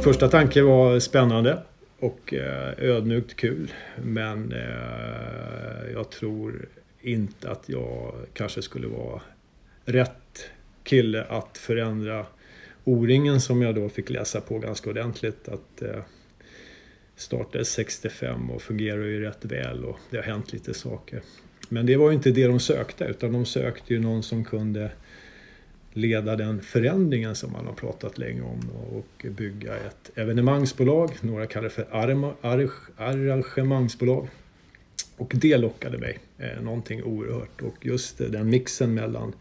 min första tanke var spännande och eh, ödmjukt kul. Men eh, jag tror inte att jag kanske skulle vara rätt kille att förändra O-ringen som jag då fick läsa på ganska ordentligt. Att eh, startade 65 och fungerar ju rätt väl och det har hänt lite saker. Men det var ju inte det de sökte utan de sökte ju någon som kunde leda den förändringen som man har pratat länge om och bygga ett evenemangsbolag. Några kallar det för arrangemangsbolag. Och det lockade mig eh, någonting oerhört och just den mixen mellan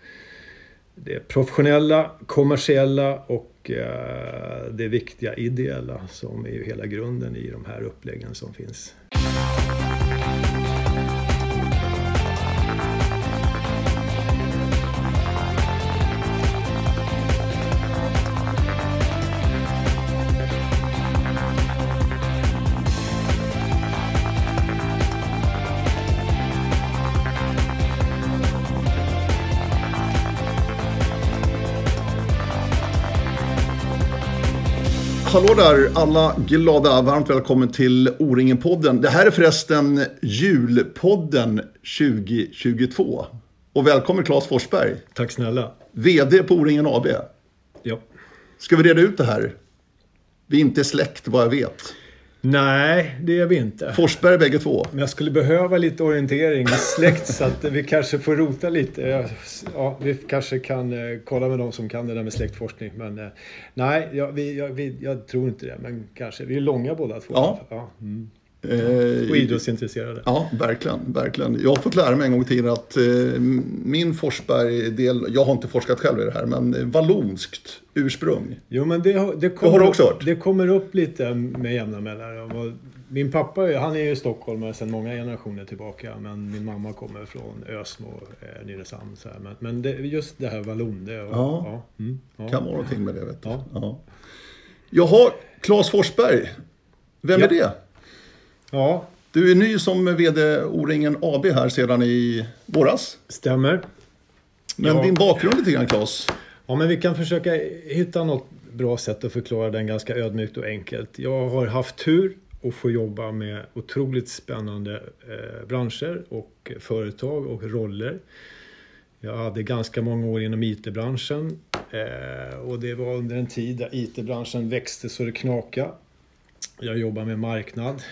det professionella, kommersiella och eh, det viktiga ideella som är ju hela grunden i de här uppläggen som finns. Hallå där alla glada, varmt välkommen till O-ringen-podden. Det här är förresten julpodden 2022. Och välkommen Claes Forsberg. Tack snälla. VD på O-ringen AB. Ja. Ska vi reda ut det här? Vi är inte släkt vad jag vet. Nej, det är vi inte. Forsberg bägge två. Men jag skulle behöva lite orientering i släkt så att vi kanske får rota lite. Ja, vi kanske kan eh, kolla med de som kan det där med släktforskning. Men eh, nej, jag, vi, jag, vi, jag tror inte det. Men kanske. Vi är långa båda två. Ja. ja. Mm. Eh, och idrottsintresserade. Ja, verkligen, verkligen. Jag har fått lära mig en gång i tiden att eh, min Forsberg-del, jag har inte forskat själv i det här, men vallonskt ursprung. Jo, men det, det, kommer, har du också hört? Det kommer upp lite med jämna mellanrum. Min pappa han är ju stockholmare sedan många generationer tillbaka, men min mamma kommer från Ösmo, eh, Nynäshamn. Så här. Men, men det, just det här vallon, det... Och, ja, ja, mm, ja. kan vara någonting med det, vet du. Ja. Ja. Jaha, Claes Forsberg. Vem ja. är det? Ja. Du är ny som VD O-ringen AB här sedan i våras. Stämmer. Men ja. din bakgrund lite grann Claes? Ja, men vi kan försöka hitta något bra sätt att förklara den ganska ödmjukt och enkelt. Jag har haft tur att få jobba med otroligt spännande eh, branscher och företag och roller. Jag hade ganska många år inom IT-branschen eh, och det var under en tid där IT-branschen växte så det knakade. Jag jobbar med marknad,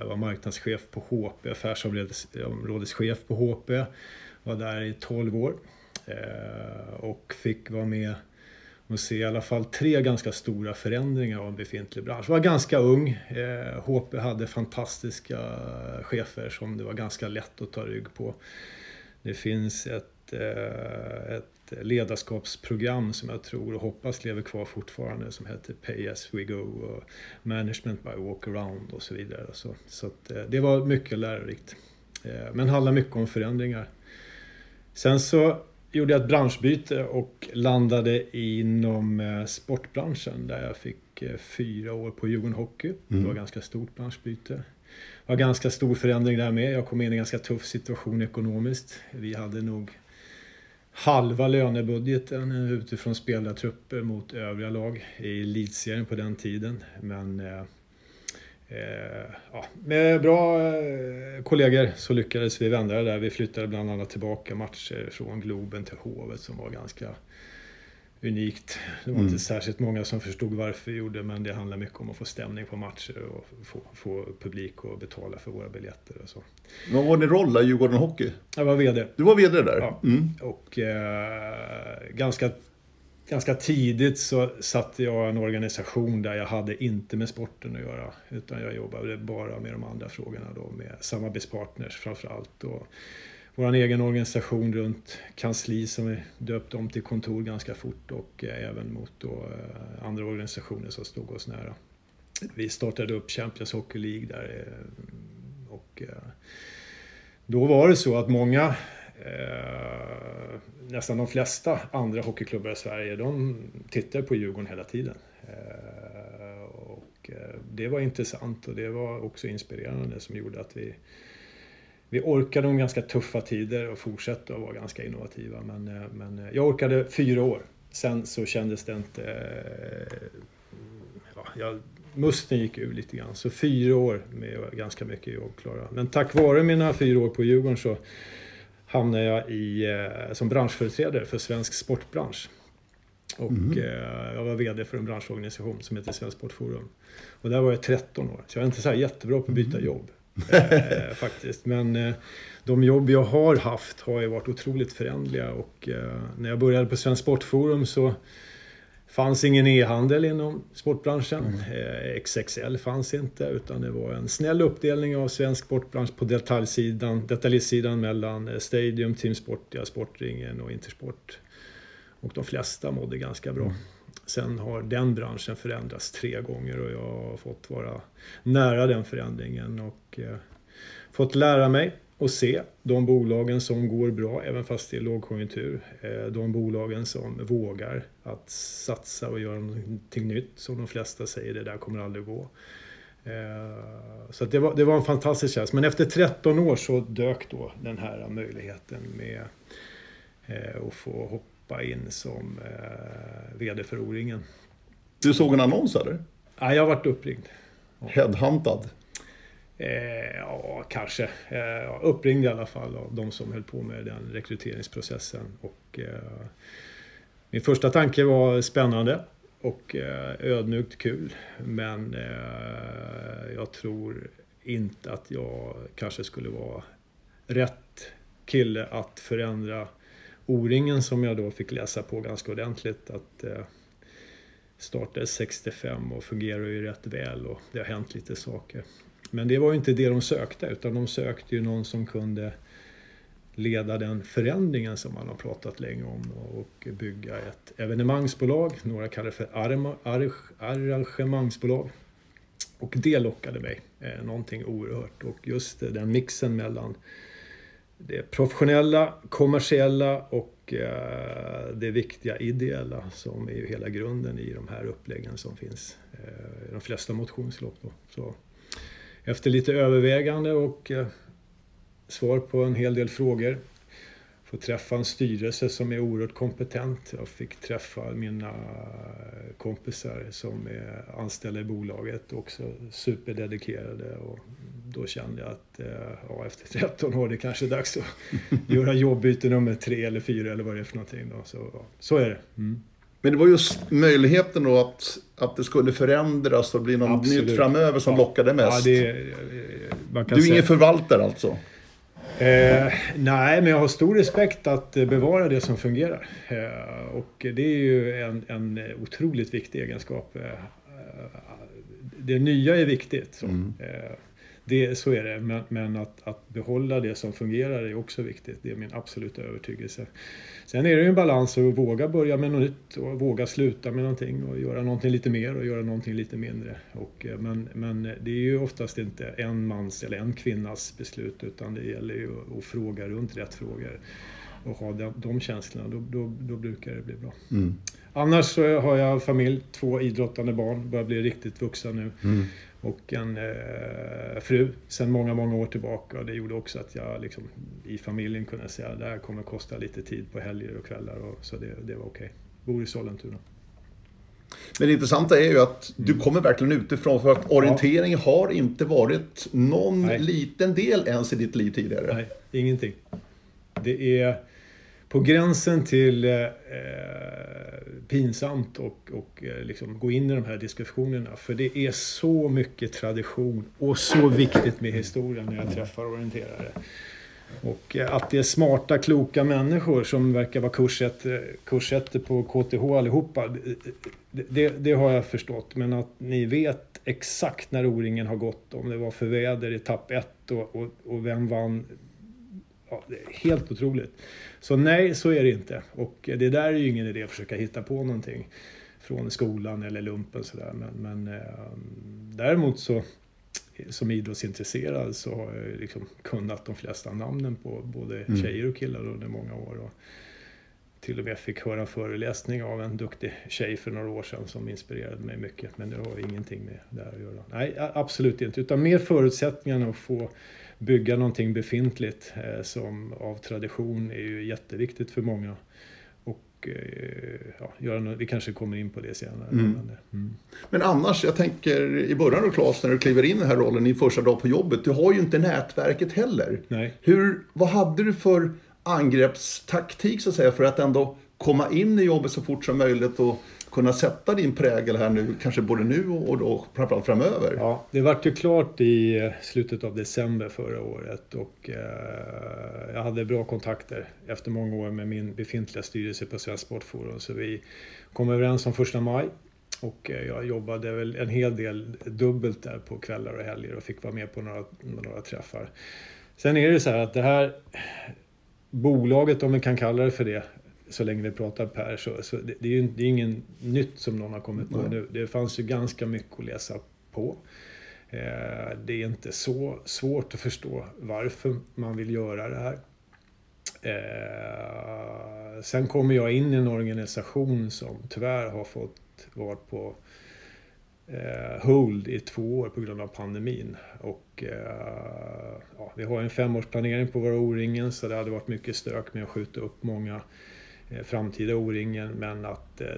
jag var marknadschef på HP, affärsområdeschef på HP. Var där i 12 år eh, och fick vara med och se i alla fall tre ganska stora förändringar av en befintlig bransch. Jag var ganska ung. Eh, HP hade fantastiska chefer som det var ganska lätt att ta rygg på. Det finns ett, ett ledarskapsprogram som jag tror och hoppas lever kvar fortfarande som heter Pay as we go och Management by walk around och så vidare. Så, så att, eh, det var mycket lärorikt. Eh, men handlar mycket om förändringar. Sen så gjorde jag ett branschbyte och landade inom eh, sportbranschen där jag fick fyra år på Djurgården Hockey. Det var mm. ganska stort branschbyte. Det var ganska stor förändring där med. Jag kom in i en ganska tuff situation ekonomiskt. Vi hade nog halva lönebudgeten utifrån spelartrupper mot övriga lag i elitserien på den tiden. Men eh, eh ja, med bra eh, kollegor så lyckades vi vända det där. Vi flyttade bland annat tillbaka matcher från Globen till Hovet som var ganska unikt. Det var mm. inte särskilt många som förstod varför vi gjorde men det handlar mycket om att få stämning på matcher och få, få publik att betala för våra biljetter och så. Vad var din roll i Djurgården Hockey? Jag var VD. Du var VD där? Ja. Mm. Och eh, ganska, ganska tidigt så satte jag en organisation där jag hade inte med sporten att göra. Utan jag jobbade bara med de andra frågorna då med samarbetspartners framförallt. Och, vår egen organisation runt kansli som vi döpte om till kontor ganska fort och eh, även mot då eh, andra organisationer som stod oss nära. Vi startade upp Champions Hockey League där eh, och då var det så att många nästan de flesta andra hockeyklubbar i Sverige, de tittade på Djurgården hela tiden. och det var intressant och det var också inspirerande som gjorde att vi vi orkade de ganska tuffa tider och fortsatte att vara ganska innovativa. Men, eh, men eh, jag orkade fyra år. Sen så kändes det inte... Eh, ja, jag, musten gick ur lite grann. Så fyra år med ganska mycket jobb klara. Men tack vare mina fyra år på Djurgården så hamnade jag i, som branschföreträdare för svensk sportbransch. Och mm. eh, jag var VD för en branschorganisation som heter Svensk Sportforum. Och där var jag 13 år. Så jag är inte så jättebra på att byta mm. jobb. Eh, faktiskt. Men eh, de jobb jag har haft har ju varit otroligt förändliga. Och eh, när jag började på Svensk Sportforum så fanns ingen e-handel inom sportbranschen. Mm. XXL fanns inte utan det var en snäll uppdelning av svensk sportbransch på detaljsidan, detaljsidan mellan Stadium, Team Sportia, Sportringen och Intersport. Och de flesta mådde ganska bra. Mm. Sen har den branschen förändrats tre gånger och jag har fått vara nära den förändringen och eh, fått lära mig och se de bolagen som går bra även fast det är lågkonjunktur. Eh, de bolagen som vågar att satsa och göra någonting nytt som de flesta säger det där kommer aldrig gå. Eh, så det, var, det var en fantastisk tjänst. Men efter 13 år så dök då den här möjligheten med eh, att få hoppa hoppa in som eh, VD för O-ringen. Du såg en annons eller? Ja, jag varit uppringd. Headhuntad? Eh, ja, kanske. Eh, uppringd i alla fall av de som höll på med den rekryteringsprocessen. Och, eh, min första tanke var spännande och eh, ödmjukt kul. Men eh, jag tror inte att jag kanske skulle vara rätt kille att förändra O-ringen som jag då fick läsa på ganska ordentligt att eh, startade 65 och fungerar ju rätt väl och det har hänt lite saker. Men det var ju inte det de sökte utan de sökte ju någon som kunde leda den förändringen som man har pratat länge om och bygga ett evenemangsbolag. Några kallar det för arrangemangsbolag. Och det lockade mig eh, någonting oerhört och just eh, den mixen mellan det professionella, kommersiella och eh, det viktiga ideella som är ju hela grunden i de här uppläggen som finns eh, i de flesta motionslopp. Då. Så efter lite övervägande och eh, svar på en hel del frågor få träffa en styrelse som är oerhört kompetent. Jag fick träffa mina kompisar som är anställda i bolaget, också superdedikerade. Och då kände jag att eh, ja, efter 13 år det kanske är dags att göra jobbyte nummer tre eller fyra eller vad det är för någonting. Då. Så, ja, så är det. Mm. Men det var just möjligheten då att, att det skulle förändras och bli något Absolut. nytt framöver som ja. lockade mest. Ja, det, du är säga. ingen förvaltare alltså? Eh, nej, men jag har stor respekt att bevara det som fungerar. Eh, och det är ju en, en otroligt viktig egenskap. Eh, det nya är viktigt. Mm. Eh, det, så är det, men, men att, att, behålla det som fungerar är också viktigt. Det är min absoluta övertygelse. Sen är det ju en balans att våga börja med något nytt och våga sluta med någonting och göra någonting lite mer och göra någonting lite mindre. Och, eh, men, men det är ju oftast inte en mans eller en kvinnas beslut utan det gäller ju att, fråga runt rätt frågor och ha de, de känslorna, då, då, då brukar det bli bra. Mm. Annars så har jag familj, två idrottande barn, börjar bli riktigt vuxna nu. Mm och en eh, fru sedan många, många år tillbaka. Och det gjorde också att jag liksom, i familjen kunde säga att det här kommer kosta lite tid på helger och kvällar. Och, så det, det var okej. Okay. Bor i Sollentuna. Men det intressanta är ju att du mm. kommer verkligen utifrån för att orientering ja. har inte varit någon Nej. liten del ens i ditt liv tidigare. Nej, ingenting. Det är på gränsen till eh, pinsamt och, och eh, liksom gå in i de här diskussionerna. För det är så mycket tradition och så viktigt med historien när jag träffar orienterare. Och eh, att det är smarta, kloka människor som verkar vara kursätter eh, på KTH allihopa. Det, det, det, har jag förstått. Men att ni vet exakt när O-ringen har gått. Om det var för väder i etapp 1 och, och, och vem vann. Ja, det är helt otroligt. Så nej, så är det inte. Och det där är ju ingen idé att försöka hitta på någonting från skolan eller lumpen sådär. Men, men eh, däremot så som idrottsintresserad så har jag liksom kunnat de flesta namnen på både mm. tjejer och killar under många år. Och till och med fick höra en föreläsning av en duktig tjej för några år sedan som inspirerade mig mycket. Men det har ingenting med det här att göra. Nej, absolut inte. Utan mer förutsättningarna att få bygga någonting befintligt eh, som av tradition är ju jätteviktigt för många. och eh, ja, göra något, vi kanske kommer in på det senare. Mm. Mm. Men annars, jag tänker i början då Claes, när du kliver in i den här rollen i första dag på jobbet, du har ju inte nätverket heller. Nej. Hur, vad hade du för angreppstaktik så att säga för att ändå komma in i jobbet så fort som möjligt och kunna sätta din prägel här nu, kanske både nu och då framförallt framöver? Ja, det vart ju klart i slutet av december förra året och eh, jag hade bra kontakter efter många år med min befintliga styrelse på Svensk Sportforum så vi kom överens om första maj och eh, jag jobbade väl en hel del dubbelt där på kvällar och helger och fick vara med på några, några träffar. Sen är det så här att det här bolaget, om vi kan kalla det för det, så länge vi pratar Per, så, så det, det, är ju det är ingen nytt som någon har kommit på nu. Det fanns ju ganska mycket att läsa på. Eh, det är inte så svårt att förstå varför man vill göra det här. Eh, sen kommer jag in i en organisation som tyvärr har fått vara på eh, hold i två år på grund av pandemin. Och, eh, ja, vi har en femårsplanering på våra O-ringen så det hade varit mycket stök med att skjuta upp många framtida O-ringen men att eh,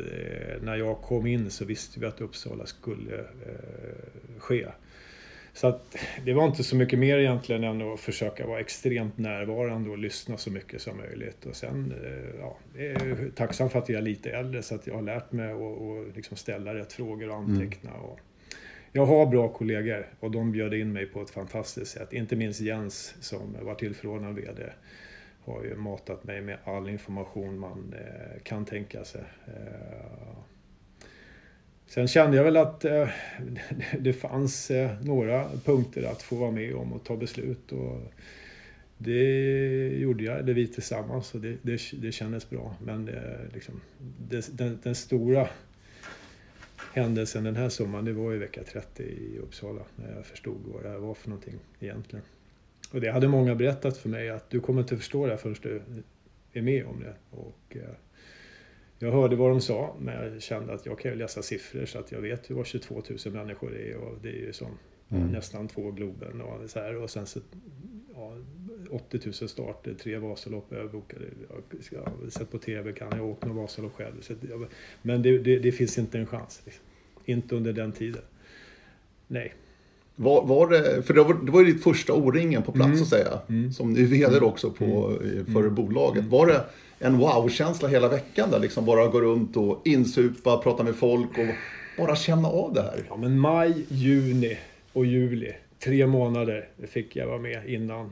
när jag kom in så visste vi att Uppsala skulle eh, ske. Så att det var inte så mycket mer egentligen än att försöka vara extremt närvarande och lyssna så mycket som möjligt. Och sen, eh, ja, jag är tacksam för att jag är lite äldre så att jag har lärt mig att liksom ställa rätt frågor och anteckna. Mm. Och jag har bra kollegor och de bjöd in mig på ett fantastiskt sätt. Inte minst Jens som var tillförordnad VD har ju matat mig med all information man eh, kan tänka sig. Eh, Sen kände jag väl att eh, det fanns eh, några punkter att få vara med om och ta beslut. Och det gjorde jag, eller vi tillsammans och det, det, det kändes bra. Men det, liksom, det, den, den, stora händelsen den här sommaren, det var ju vecka 30 i Uppsala. När jag förstod vad det här var för någonting egentligen. Och det hade många berättat för mig att du kommer inte förstå det här förrän du är med om det. Och, eh, jag hörde vad de sa, men jag kände att jag kan ju läsa siffror så att jag vet ju vad 22 000 människor är och det är ju som mm. nästan två Globen och så här. Och sen så ja, 80 000 starter, tre Vasalopp överbokade. Jag har sett på TV, kan jag åka några Vasalopp själv. men det, det, det, finns inte en chans. Liksom. Inte under den tiden. Nej. Var, var det, för det var, det var ju ditt första O-ringen på plats mm. att säga. Mm. Som du VD mm. också på, mm. för mm. bolaget. Var det en wow-känsla hela veckan där liksom bara gå runt och insupa, prata med folk och bara känna av det här? Ja men maj, juni och juli, tre månader fick jag vara med innan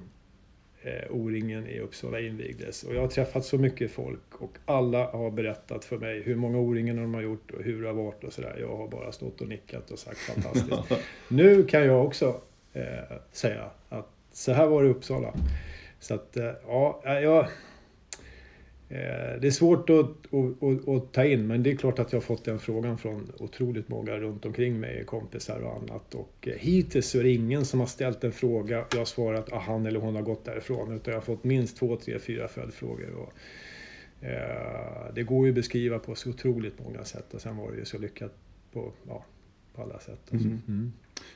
eh, O-ringen i Uppsala invigdes. Och jag har träffat så mycket folk och alla har berättat för mig hur många O-ringen de har gjort och hur det har varit och sådär. Jag har bara stått och nickat och sagt fantastiskt. nu kan jag också eh, säga att så här var det i Uppsala. Så att, eh, ja, jag det är svårt att, att, att, att, ta in men det är klart att jag har fått den frågan från otroligt många runt omkring mig, kompisar och annat. Och eh, hittills så är det ingen som har ställt en fråga och jag har svarat att han eller hon har gått därifrån. Utan jag har fått minst två, tre, fyra följdfrågor. Och, eh, det går ju att beskriva på så otroligt många sätt och sen var det ju så lyckat på, ja, på alla sätt. Mm. Mm.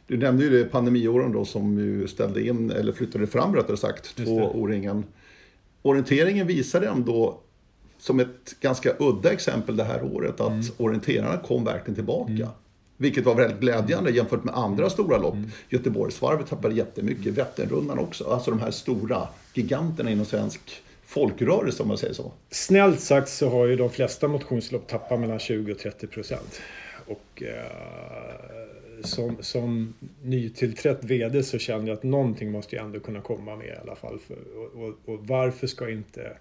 Du nämnde ju det pandemiåren då som ju ställde in, eller flyttade fram rättare sagt, två O-ringen orienteringen visade ändå som ett ganska udda exempel det här året att mm. orienterarna kom verkligen tillbaka. Mm. Vilket var väldigt glädjande jämfört med andra stora lopp. Mm. Göteborgsvarvet tappade jättemycket, Vätternrundan också. Alltså de här stora giganterna inom svensk folkrörelse om man säger så. Snällt sagt så har ju de flesta motionslopp tappat mellan 20 och 30 procent. Och eh, som, som nytillträtt VD så kände jag att någonting måste jag ändå kunna komma med i alla fall. För, och, och, och varför ska inte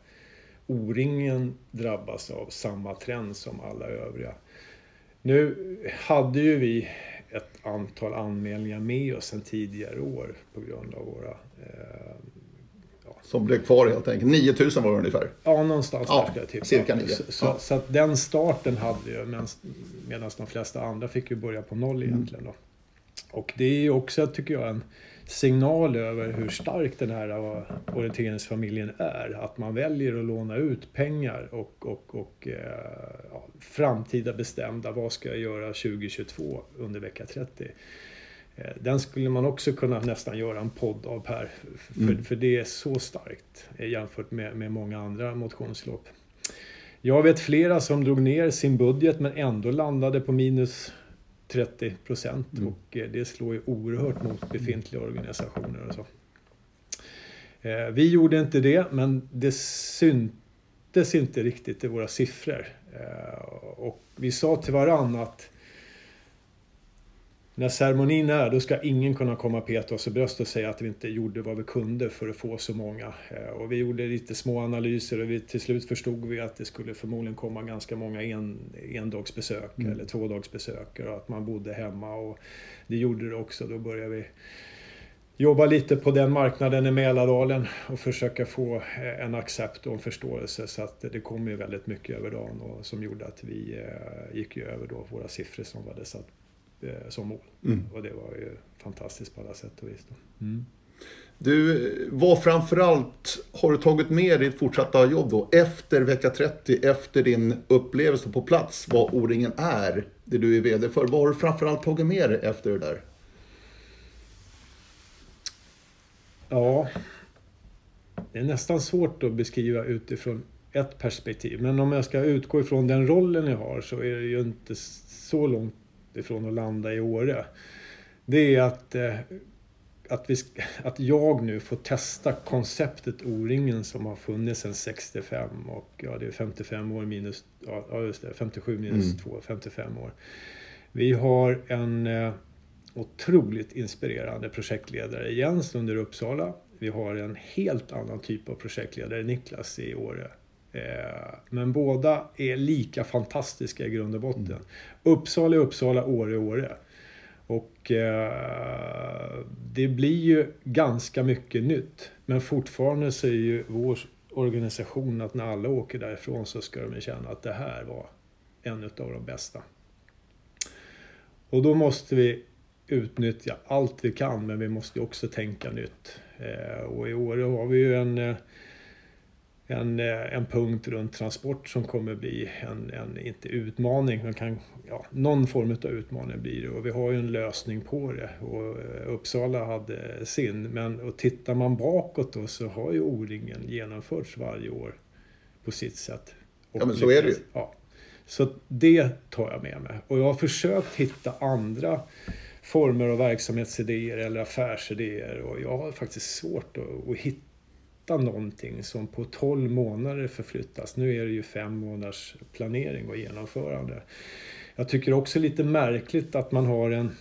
O-ringen drabbas av samma trend som alla övriga? Nu hade ju vi ett antal anmälningar med oss sedan tidigare år på grund av våra eh, som blev kvar helt enkelt. 9000 var det ungefär. Ja, någonstans ja, där ska jag tippa. Cirka 9. Så, så, ja. så, att den starten hade vi medan de flesta andra fick ju börja på noll egentligen. Då. Och det är ju också, tycker jag, en signal över hur stark den här orienteringsfamiljen är. Att man väljer att låna ut pengar och, och, och eh, ja, framtida bestämda, vad ska jag göra 2022 under vecka 30? Eh, den skulle man också kunna nästan göra en podd av Per. För, mm. för det är så starkt jämfört med, med många andra motionslopp. Jag vet flera som drog ner sin budget men ändå landade på minus 30 procent mm. och eh, det slår ju oerhört mot befintliga organisationer och så. Eh, vi gjorde inte det, men det syntes inte riktigt i våra siffror. Eh, och vi sa till varann att när ceremonin är, då ska ingen kunna komma och peta oss i bröstet och säga att vi inte gjorde vad vi kunde för att få så många. Eh, och vi gjorde lite små analyser och vi, till slut förstod vi att det skulle förmodligen komma ganska många en, endagsbesök mm. eller tvådagsbesök och att man bodde hemma. Och det gjorde det också. Då började vi jobba lite på den marknaden i Mälardalen och försöka få eh, en accept och en förståelse så att det kom ju väldigt mycket över dagen och som gjorde att vi eh, gick ju över då våra siffror som vi hade satt som mål. Mm. Och det var ju fantastiskt på alla sätt och vis. Mm. Du, vad framförallt har du tagit med ditt fortsatta jobb då efter vecka 30, efter din upplevelse på plats, vad O-ringen är, det du är VD för. Vad har du framförallt tagit med dig efter det där? Ja, det är nästan svårt att beskriva utifrån ett perspektiv. Men om jag ska utgå ifrån den rollen jag har så är det ju inte så långt ifrån att landa i Åre. Det är att, eh, att, vi, att jag nu får testa konceptet O-ringen som har funnits sedan 65 och ja, det är 55 år minus, ja just det, 57 minus mm. 2, 55 år. Vi har en eh, otroligt inspirerande projektledare, Jens under Uppsala. Vi har en helt annan typ av projektledare, Niklas i Åre. Eh, men båda är lika fantastiska i grund och botten. Mm. Uppsala är Uppsala, Åre är Åre. Och eh, det blir ju ganska mycket nytt. Men fortfarande så är ju vår organisation att när alla åker därifrån så ska de känna att det här var en av de bästa. Och då måste vi utnyttja allt vi kan men vi måste också tänka nytt. Eh, och i Åre har vi ju en en, eh, en punkt runt transport som kommer bli en, en inte utmaning, men kan, ja, någon form av utmaning blir det. Och vi har ju en lösning på det. Och eh, Uppsala hade sin. Men och tittar man bakåt då så har ju O-ringen genomförts varje år på sitt sätt. ja men så är det ju. Ja. Så det tar jag med mig. Och jag har försökt hitta andra former av verksamhetsidéer eller affärsidéer och jag har faktiskt svårt att, att hitta hitta någonting som på 12 månader förflyttas. Nu är det ju fem månaders planering och genomförande. Jag tycker också lite märkligt att man har en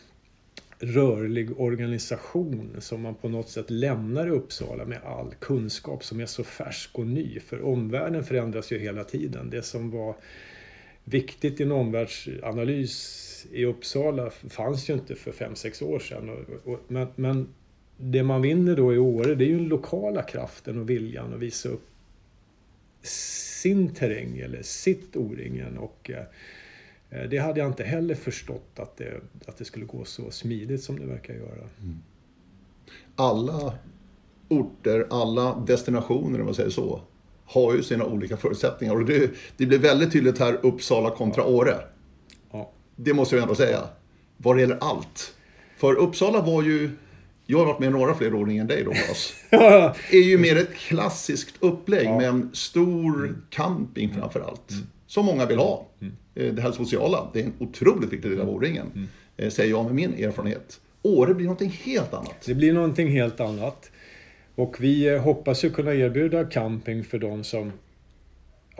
rörlig organisation som man på något sätt lämnar i Uppsala med all kunskap som är så färsk och ny. För omvärlden förändras ju hela tiden. Det som var viktigt i en omvärldsanalys i Uppsala fanns ju inte för 5-6 år sedan. men, men det man vinner då i Åre, det är ju den lokala kraften och viljan att visa upp sin terräng eller sitt O-ringen. Och eh, det hade jag inte heller förstått att det, att det skulle gå så smidigt som det verkar göra. Mm. Alla orter, alla destinationer om man säger så, har ju sina olika förutsättningar. Och det, det blir väldigt tydligt här Uppsala kontra ja. Åre. Ja. Det måste jag ändå säga. Vad det gäller allt. För Uppsala var ju jag har varit med några fler ordningar än dig då, Claes. är ju mer ett klassiskt upplägg ja. med en stor mm. camping framför allt. Mm. Som många vill ha. Mm. Eh, det här sociala, det är en otroligt viktig del av O-ringen. Mm. Eh, säger jag med min erfarenhet. Åre blir någonting helt annat. Det blir någonting helt annat. Och vi eh, hoppas ju kunna erbjuda camping för de som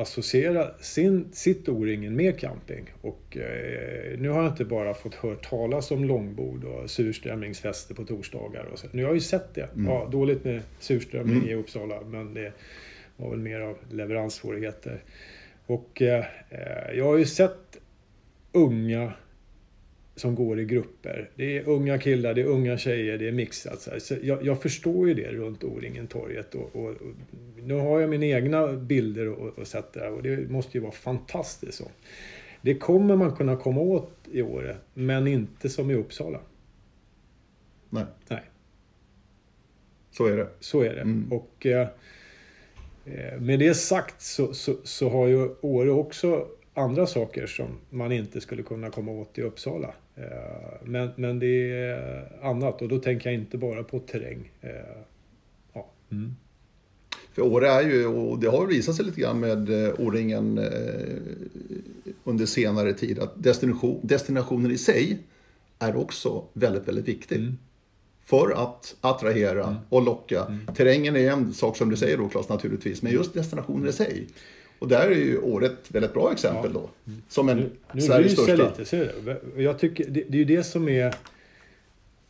associera sin, sitt O-ringen med camping. Och eh, nu har jag inte bara fått hört talas om långbord och surströmmingsfester på torsdagar. Och så. Nu har jag ju sett det. Mm. Ja, dåligt med surströmming mm. i Uppsala men det var väl mer av leveranssvårigheter. Och eh, jag har ju sett unga som går i grupper. Det är unga killar, det är unga tjejer, det är mixat. Så, så jag, jag, förstår ju det runt O-ringen-torget. Och, och, och, nu har jag mina egna bilder och, och sett det och det måste ju vara fantastiskt. Så. Det kommer man kunna komma åt i Åre, men inte som i Uppsala. Nej. Nej. Så är det. Så är det. Mm. Och eh, eh med det sagt så, så, så har ju Åre också andra saker som man inte skulle kunna komma åt i Uppsala. Eh, men, men det är annat och då tänker jag inte bara på terräng. Eh, ja. Mm. För Åre är ju, och det har visat sig lite grann med O-ringen eh, under senare tid, att destination, destinationen i sig är också väldigt, väldigt viktig. Mm. För att attrahera mm. och locka. Mm. Terrängen är en sak som du säger då Claes naturligtvis, men just destinationen i sig. Och där är ju Åre ett väldigt bra exempel ja. då. Som en nu, nu Sveriges största. Lite, ser du? Jag tycker, det, det är ju det som är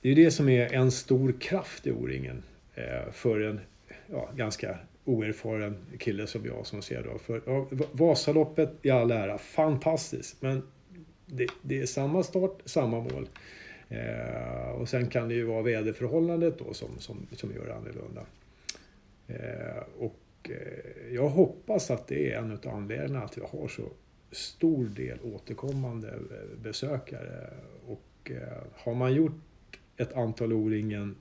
det är det som är en stor kraft i O-ringen eh, för en ja, ganska oerfaren kille som jag som ser då. För, ja, Vasaloppet i all ära, fantastiskt. Men det, det är samma start, samma mål. Eh, och sen kan det ju vara väderförhållandet då som, som, som gör det annorlunda. Eh, och jag hoppas att det är en av anledningarna att vi har så stor del återkommande eh, besökare. Och eh, har man gjort ett antal O-ringen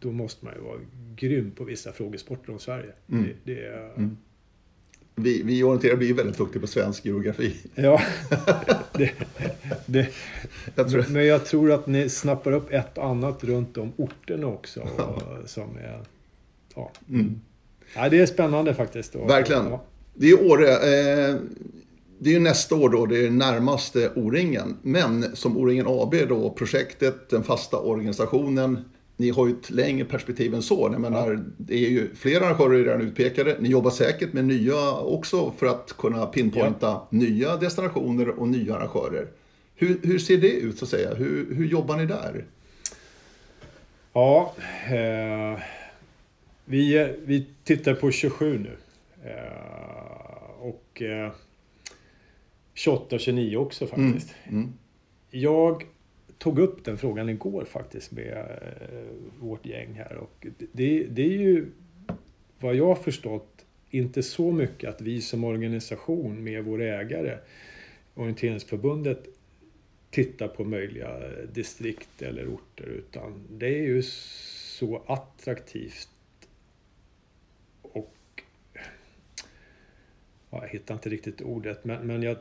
då måste man ju vara grym på vissa frågesporter om Sverige. Mm. Det, det är... mm. Vi, vi orienterar blir väldigt duktiga på svensk geografi. Ja, det, det, jag tror... men jag tror att ni snappar upp ett annat runt om orterna också. Och, som är, ja. Mm. Ja, det är spännande faktiskt. Och, Verkligen. Ja. Det är Åre. Eh, det är ju nästa år då, det är närmaste O-ringen. Men som O-ringen AB då, projektet, den fasta organisationen ni har ju ett längre perspektiv än så. Jag menar, ja. Det är ju flera arrangörer redan utpekade. Ni jobbar säkert med nya också för att kunna pinpointa ja. nya destinationer och nya arrangörer. Hur, hur ser det ut så att säga? Hur, hur jobbar ni där? Ja, eh, vi, vi tittar på 27 nu. Eh, och eh, 28 och 29 också faktiskt. Mm. Mm. Jag tog upp den frågan igår faktiskt med eh, vårt gäng här. Och det, det är ju vad jag har förstått inte så mycket att vi som organisation med vår ägare Orienteringsförbundet tittar på möjliga distrikt eller orter utan det är ju så attraktivt och ja, jag hittar inte riktigt ordet men, men jag,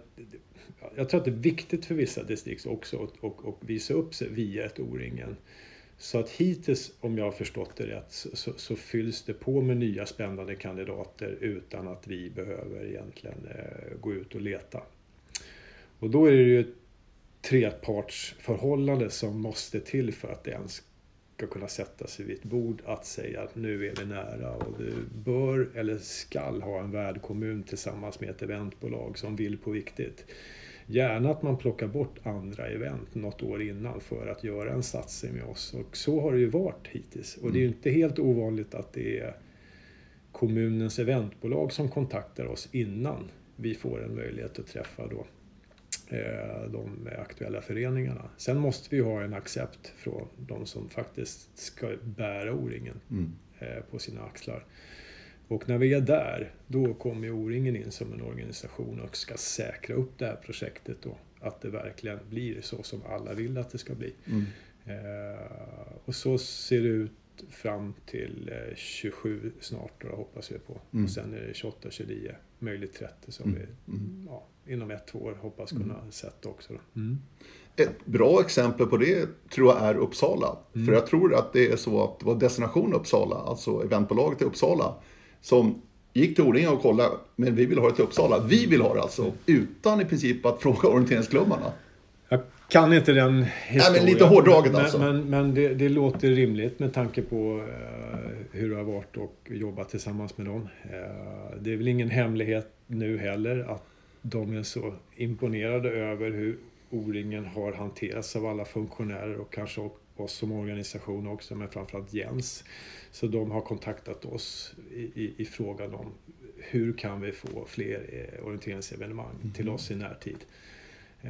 jag tror att det är viktigt för vissa distrikt också att och, och visa upp sig via ett O-ringen. Så att hittills, om jag har förstått det rätt, så, så, fylls det på med nya spännande kandidater utan att vi behöver egentligen eh, gå ut och leta. Och då är det ju ett trepartsförhållande som måste till för att det ens ska kunna sätta sig vid ett bord att säga att nu är vi nära och du bör eller skall ha en värdkommun tillsammans med ett eventbolag som vill på viktigt. Gärna att man plockar bort andra event något år innan för att göra en satsning med oss. Och så har det ju varit hittills. Och det är ju mm. inte helt ovanligt att det är kommunens eventbolag som kontaktar oss innan vi får en möjlighet att träffa då de aktuella föreningarna. Sen måste vi ha en accept från de som faktiskt ska bära O-ringen mm. Eh, på sina axlar. Och när vi är där, då kommer O-ringen in som en organisation och ska säkra upp det här projektet då. Att det verkligen blir så som alla vill att det ska bli. Mm. Eh, och så ser det ut fram till 27 eh, snart då, hoppas vi på. Mm. Och sen är det 28, 29, möjligt 30 som mm. vi mm. ja, inom ett, två år hoppas kunna mm. sätta också. Mm. Ett bra exempel på det tror jag är Uppsala. Mm. För jag tror att det är så att det var Destination Uppsala, alltså eventbolaget i Uppsala, som gick till O-ringen och kollade, men vi vill ha det till Uppsala. Vi vill ha det alltså, utan i princip att fråga orienteringsklubbarna. Jag kan inte den historien. Nej, men lite hårdraget alltså. Men, men, men det, det, låter rimligt med tanke på uh, hur det har varit och jobbat tillsammans med dem. Uh, det är väl ingen hemlighet nu heller att de är så imponerade över hur O-ringen har hanterats av alla funktionärer och kanske oss som organisation också, men framförallt Jens. Så de har kontaktat oss i, i, i frågan om hur kan vi få fler eh, orienteringsevenemang mm. till oss i närtid. Eh,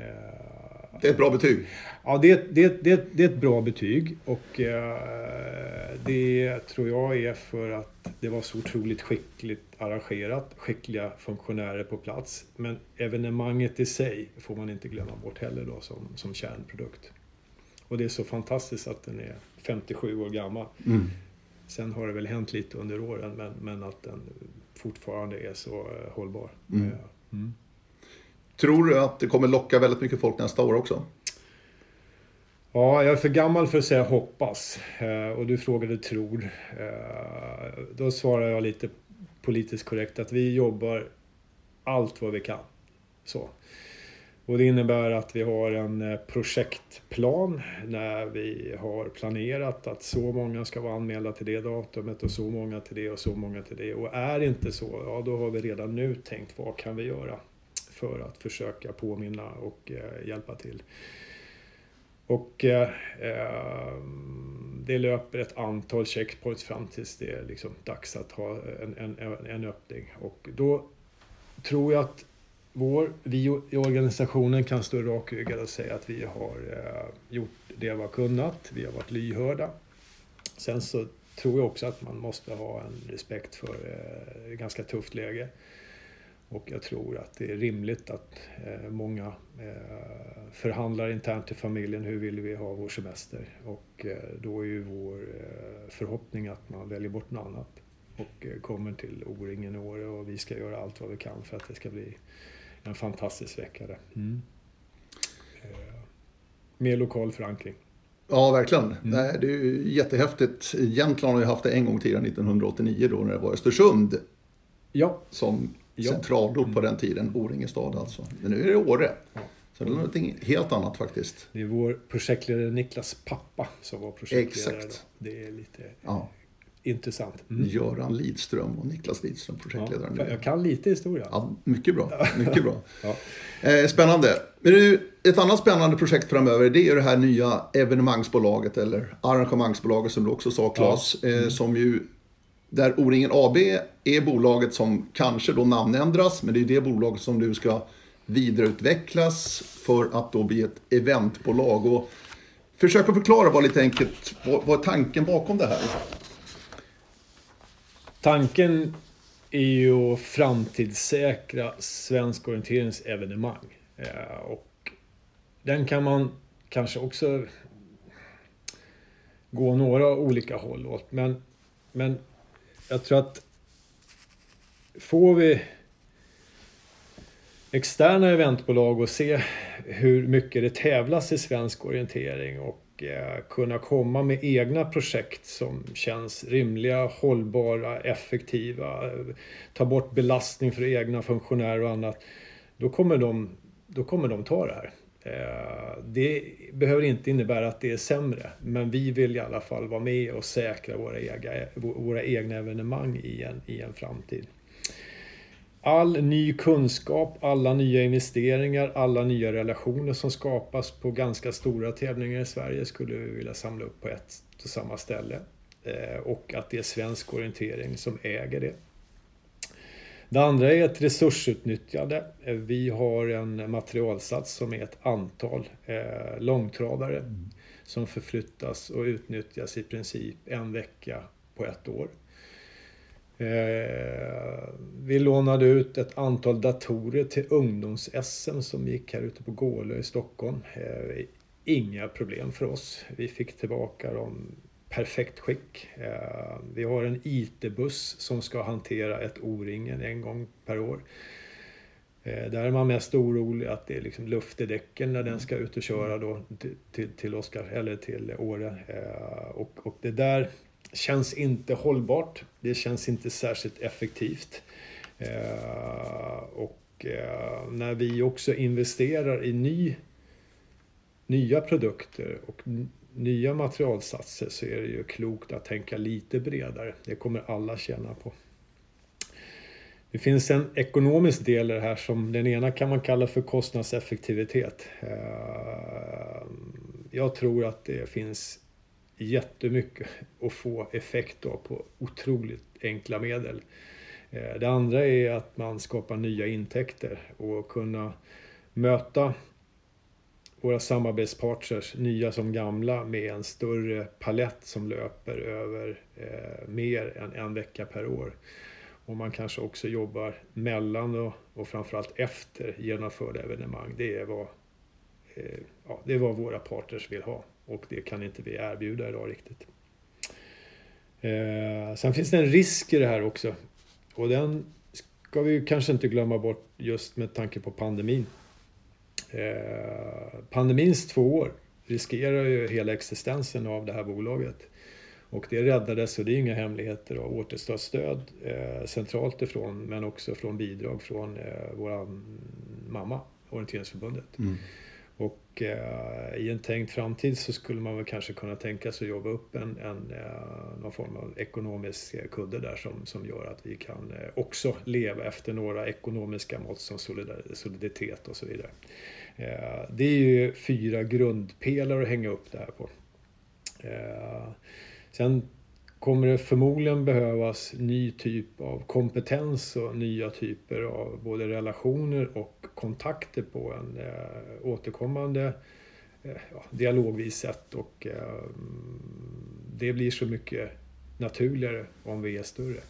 det är ett bra betyg. Ja, det, det, det, det är ett bra betyg och eh, det tror jag är för att det var så otroligt skickligt arrangerat, skickliga funktionärer på plats. Men evenemanget i sig får man inte glömma bort heller då som, som kärnprodukt. Och det är så fantastiskt att den är 57 år gammal. Mm. Sen har det väl hänt lite under åren men, men att den fortfarande är så uh, hållbar. Mm. Mm. Tror du att det kommer locka väldigt mycket folk nästa år också? Ja, jag är för gammal för att säga hoppas. Eh, och du frågade tror. Eh, då svarar jag lite politiskt korrekt att vi jobbar allt vad vi kan. Så. Och det innebär att vi har en eh, projektplan när vi har planerat att så många ska vara anmälda till det datumet och så många till det och så många till det. Och är det inte så, ja då har vi redan nu tänkt vad kan vi göra för att försöka påminna och eh, hjälpa till. Och eh, ehm, det löper ett antal checkpoints fram tills det är liksom dags att ha en, en, en öppning. Och då tror jag att vår, vi i organisationen kan stå rakryggade och säga att vi har eh, gjort det vi har kunnat. Vi har varit lyhörda. Sen så tror jag också att man måste ha en respekt för eh, ett ganska tufft läge. Och jag tror att det är rimligt att eh, många eh, förhandlar internt i familjen. Hur vill vi ha vår semester? Och eh, då är ju vår förhoppning att man väljer bort något annat och kommer till O-ringen i Åre och vi ska göra allt vad vi kan för att det ska bli en fantastisk vecka där. Mm. Med lokal förankring. Ja, verkligen. Mm. Nej, det är ju jättehäftigt. Jämtland har ju haft det en gång tidigare, 1989 då när det var Östersund. Ja. Som. Centralort på den tiden, O-ringe stad alltså. Men nu är det Åre. Så det är någonting helt annat faktiskt. Det är vår projektledare Niklas pappa som var projektledare. Exakt. Då. Det är lite ja intressant. Mm. Göran Lidström och Niklas Lidström, projektledaren. Ja, jag kan lite historia. Ja, mycket bra. Mycket bra. ja. eh, spännande. Men ett annat spännande projekt framöver det är det här nya evenemangsbolaget eller arrangemangsbolaget som du också sa Claes. Ja. Eh, mm. som ju, där O-ringen AB är bolaget som kanske då namnändras men det är det bolaget som nu ska vidareutvecklas för att då bli ett eventbolag. Och försök att förklara bara lite enkelt, vad, vad är tanken bakom det här? Tanken är ju att framtidssäkra svensk orienteringsevenemang. evenemang. och den kan man kanske också gå några olika håll åt. Men, men jag tror att får vi externa eventbolag och se hur mycket det tävlas i svensk orientering och Eh, kunna komma med egna projekt som känns rimliga, hållbara, effektiva, ta bort belastning för egna funktionärer och annat. Då kommer de, då kommer de ta det här. Eh, det behöver inte innebära att det är sämre, men vi vill i alla fall vara med och säkra våra egna, våra egna evenemang i en, i en framtid all ny kunskap, alla nya investeringar, alla nya relationer som skapas på ganska stora tävlingar i Sverige skulle vi vilja samla upp på ett och samma ställe. Eh, och att det är svensk orientering som äger det. Det andra är ett resursutnyttjande. Eh, vi har en materialsats som är ett antal eh, långtradare mm. som förflyttas och utnyttjas i princip en vecka på ett år. Eh, vi lånade ut ett antal datorer till ungdoms-SM som gick här ute på Gålö i Stockholm. Eh, inga problem för oss. Vi fick tillbaka dem perfekt skick. Eh, vi har en IT-buss som ska hantera ett O-ringen en gång per år. Eh, där är man mest orolig att det är liksom luft i däcken när den ska ut och köra då till, till Oscar, eller till Åre. Eh, och, och det där känns inte hållbart. Det känns inte särskilt effektivt. Och när vi också investerar i ny, nya produkter och nya materialsatser så är det ju klokt att tänka lite bredare. Det kommer alla tjäna på. Det finns en ekonomisk del i det här som den ena kan man kalla för kostnadseffektivitet. Eh, jag tror att det finns jättemycket att få effekt av på otroligt enkla medel. Eh, det andra är att man skapar nya intäkter och kunna möta våra samarbetspartners, nya som gamla, med en större palett som löper över eh, mer än en vecka per år. Och man kanske också jobbar mellan och, och framförallt efter genomförda evenemang. Det är vad, eh, ja, det är vad våra partners vill ha. Och det kan inte vi erbjuda idag riktigt. Eh, sen finns det en risk i det här också. Och den ska vi kanske inte glömma bort just med tanke på pandemin. Eh, pandemins två år riskerar ju hela existensen av det här bolaget. Och det räddades, och det är inga hemligheter, av återstartsstöd eh, centralt ifrån men också från bidrag från eh, vår mamma, Orienteringsförbundet. Mm. Och eh, i en tänkt framtid så skulle man väl kanske kunna tänka sig att jobba upp en, en, eh, någon form av ekonomisk eh, kudde där som, som gör att vi kan eh, också leva efter några ekonomiska mått som soliditet och så vidare. Eh, det är ju fyra grundpelare att hänga upp det här på. Eh, sen kommer det förmodligen behövas ny typ av kompetens och nya typer av både relationer och kontakter på en eh, återkommande eh, dialogvis sätt och eh, det blir så mycket naturligare om vi är större.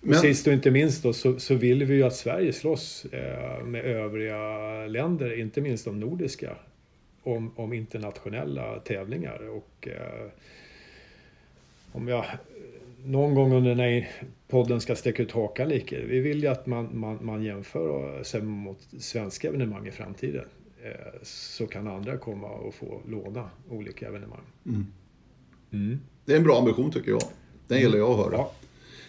Men... Och sist och inte minst då, så, så vill vi ju att Sverige slåss eh, med övriga länder, inte minst de nordiska, om, om internationella tävlingar. Och, eh, om jag någon gång under den här podden ska sträcka ut hakan lite. Vi vill ju att man, man, man jämför sig mot svenska evenemang i framtiden. Eh, så kan andra komma och få låna olika evenemang. Mm. Mm. Det är en bra ambition tycker jag. Den gillar jag att höra. Ja.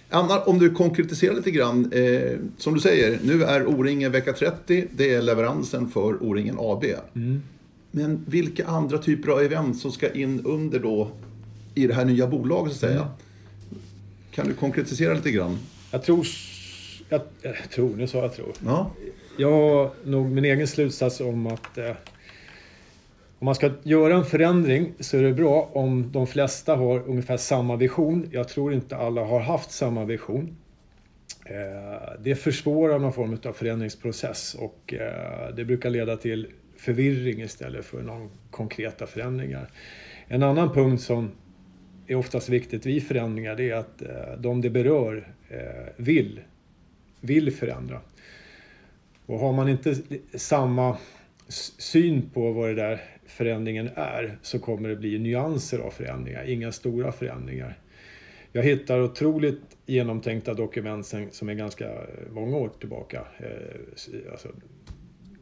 Anna, om du konkretiserar lite grann. Eh, som du säger, nu är O-ringen vecka 30. Det är leveransen för O-ringen AB. Mm. Men vilka andra typer av event som ska in under då i det här nya bolaget så att säga? Mm. Kan du konkretisera lite grann? Jag tror, jag, jag tror, nu sa jag tror. Ja. Jag har nog min egen slutsats om att eh, om man ska göra en förändring så är det bra om de flesta har ungefär samma vision. Jag tror inte alla har haft samma vision. Eh, det försvårar någon form av förändringsprocess och eh, det brukar leda till förvirring istället för någon konkreta förändringar. En annan punkt som är oftast viktigt vid förändringar det är att eh, de det berör eh, vill, vill förändra. Och har man inte samma syn på vad det där förändringen är så kommer det bli nyanser av förändringar, inga stora förändringar. Jag hittar otroligt genomtänkta dokument som är ganska eh, många år tillbaka. Alltså,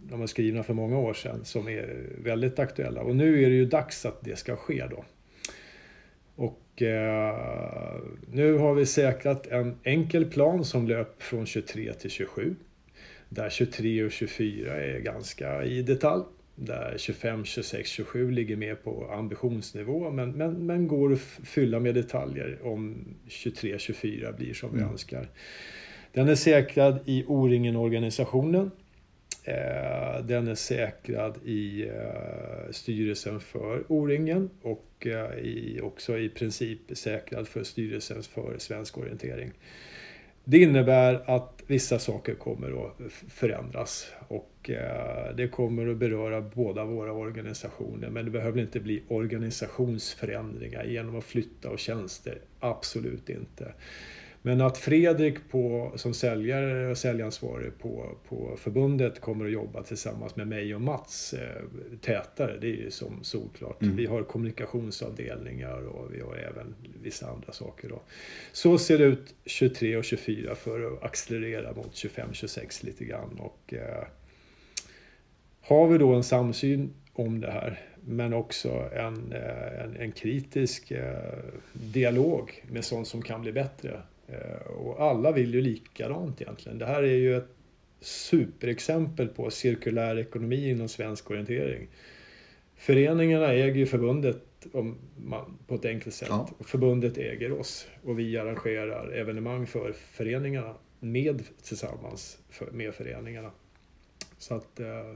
de är skrivna för många år sedan som är väldigt aktuella. Och nu är det ju dags att det ska ske då. Och eh, nu har vi säkrat en enkel plan som löper från 23 till 27. Där 23 och 24 är ganska i detalj där 25, 26, 27 ligger mer på ambitionsnivå men, men, men går att fylla med detaljer om 23, 24 blir som mm. vi önskar. Den är säkrad i O-ringen-organisationen. Eh, den är säkrad i eh, styrelsen för O-ringen och eh, också i princip säkrad för styrelsen för svensk orientering. Det innebär att vissa saker kommer att förändras och eh, det kommer att beröra båda våra organisationer men det behöver inte bli organisationsförändringar genom att flytta och tjänster. Absolut inte. Men att Fredrik på, som säljare och säljansvarig på, på förbundet kommer att jobba tillsammans med mig och Mats eh, tätare, det är ju som solklart. Mm. Vi har kommunikationsavdelningar och vi har även vissa andra saker. Då. Så ser det ut 23 och 24 för att accelerera mot 25-26 lite grann. Och, eh, har vi då en samsyn om det här men också en, eh, en, en kritisk eh, dialog med sånt som kan bli bättre och alla vill ju likadant egentligen. Det här är ju ett superexempel på cirkulär ekonomi inom svensk orientering. Föreningarna äger ju förbundet om man, på ett enkelt sätt. Ja. förbundet äger oss och vi arrangerar evenemang för föreningarna med, tillsammans för, med föreningarna. Så att eh,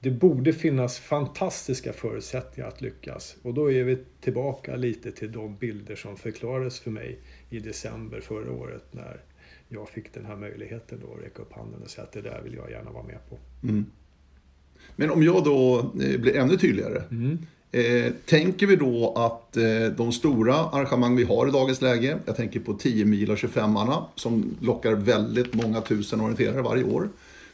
det borde finnas fantastiska förutsättningar att lyckas. Och då är vi tillbaka lite till de bilder som förklarades för mig i december förra året när jag fick den här möjligheten då att räcka upp handen och säga att det där vill jag gärna vara med på. Mm. Men om jag då eh, blir ännu tydligare. Mm. Eh, tänker vi då att eh, de stora arrangemang vi har i dagens läge, jag tänker på 10 mil och 25arna som lockar väldigt många tusen orienterare varje år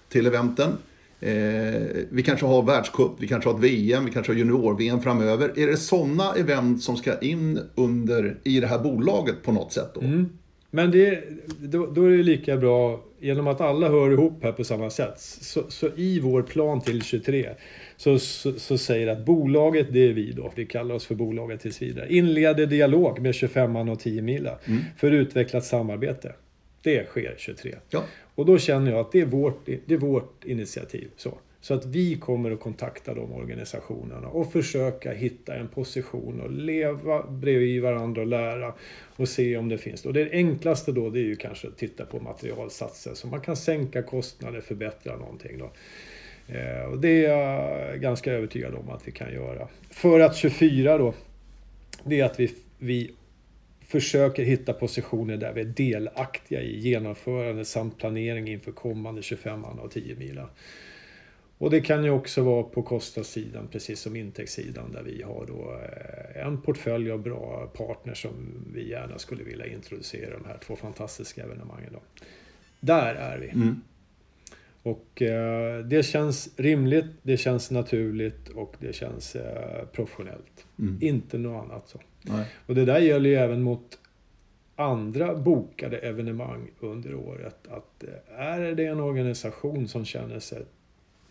till eventen. Eh, vi kanske har världscup, vi kanske har ett VM, vi kanske har junior-VM framöver. Är det sådana event som ska in under, i det här bolaget på något sätt då? Mm. Men det, då, då, är det lika bra genom att alla hör ihop här på samma sätt, så, så i vår plan till 23 så, så, så, säger att bolaget, det är vi då, vi kallar oss för bolaget tills vidare, inleder dialog med 25an och 10 mila mm. för utvecklat samarbete. Det sker 23. Ja. Och då känner jag att det är vårt, det är vårt initiativ. Så. Så att vi kommer att kontakta de organisationerna och försöka hitta en position och leva bredvid varandra och lära och se om det finns. Och det enklaste då det är ju kanske att titta på materialsatser så man kan sänka kostnader, förbättra någonting. Då. Eh, och det är jag ganska övertygad om att vi kan göra. För att 24 då, det är att vi, vi försöker hitta positioner där vi är delaktiga i genomförande samt planering inför kommande 25 och 10 mila. Och det kan ju också vara på kostnadssidan precis som intäktssidan där vi har då eh, en portfölj av bra partners som vi gärna skulle vilja introducera de här två fantastiska evenemangen. Då. Där är vi. Mm. Och eh, det känns rimligt, det känns naturligt och det känns eh, professionellt. Mm. Inte något annat. så. Nej. Och det där gäller ju även mot andra bokade evenemang under året. Att eh, är det en organisation som känner sig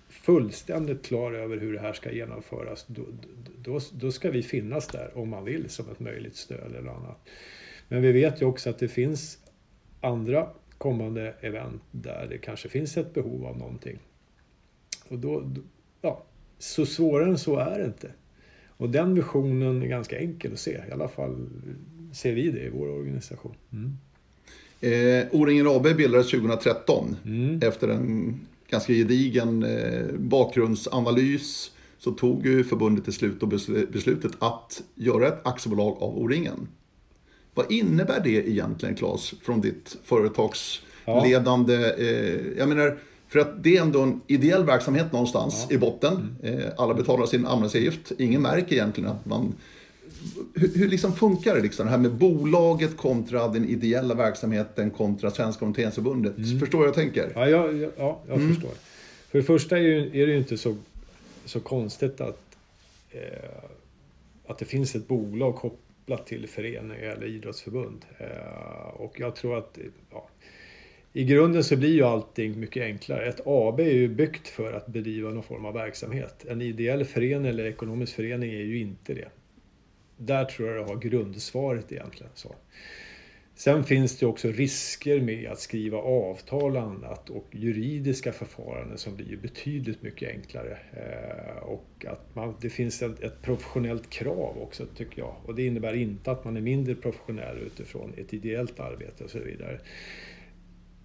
fullständigt klar över hur det här ska genomföras, då, då, då ska vi finnas där om man vill som ett möjligt stöd eller annat. Men vi vet ju också att det finns andra kommande event där det kanske finns ett behov av någonting. Och då, ja, så svårare än så är det inte. Och den visionen är ganska enkel att se. I alla fall ser vi det i vår organisation. Mm. Eh, O-ringen AB bildades 2013 mm. efter en ganska gedigen eh, bakgrundsanalys så tog ju förbundet till slut och beslutet att göra ett aktiebolag av O-ringen. Vad innebär det egentligen Claes, från ditt företagsledande... Eh, jag menar, för att det är ändå en ideell verksamhet någonstans i botten. Mm. Eh, alla betalar sin anmälningsavgift. Ingen märker egentligen att man... Hur, hur liksom funkar det, liksom, det här med bolaget kontra den ideella verksamheten kontra Svenska Orienteringsförbundet? Mm. Förstår jag tänker? Ja, jag, ja, jag mm. förstår. För det första är, ju, är det ju inte så, så konstigt att, eh, att det finns ett bolag kopplat till förening eller idrottsförbund. Eh, och jag tror att ja, i grunden så blir ju allting mycket enklare. Ett AB är ju byggt för att bedriva någon form av verksamhet. En ideell förening eller ekonomisk förening är ju inte det. Där tror jag det har grundsvaret egentligen. Så. Sen finns det också risker med att skriva avtal och annat och juridiska förfaranden som blir betydligt mycket enklare. Eh, och att man, det finns ett, ett, professionellt krav också tycker jag. Och det innebär inte att man är mindre professionell utifrån ett ideellt arbete och så vidare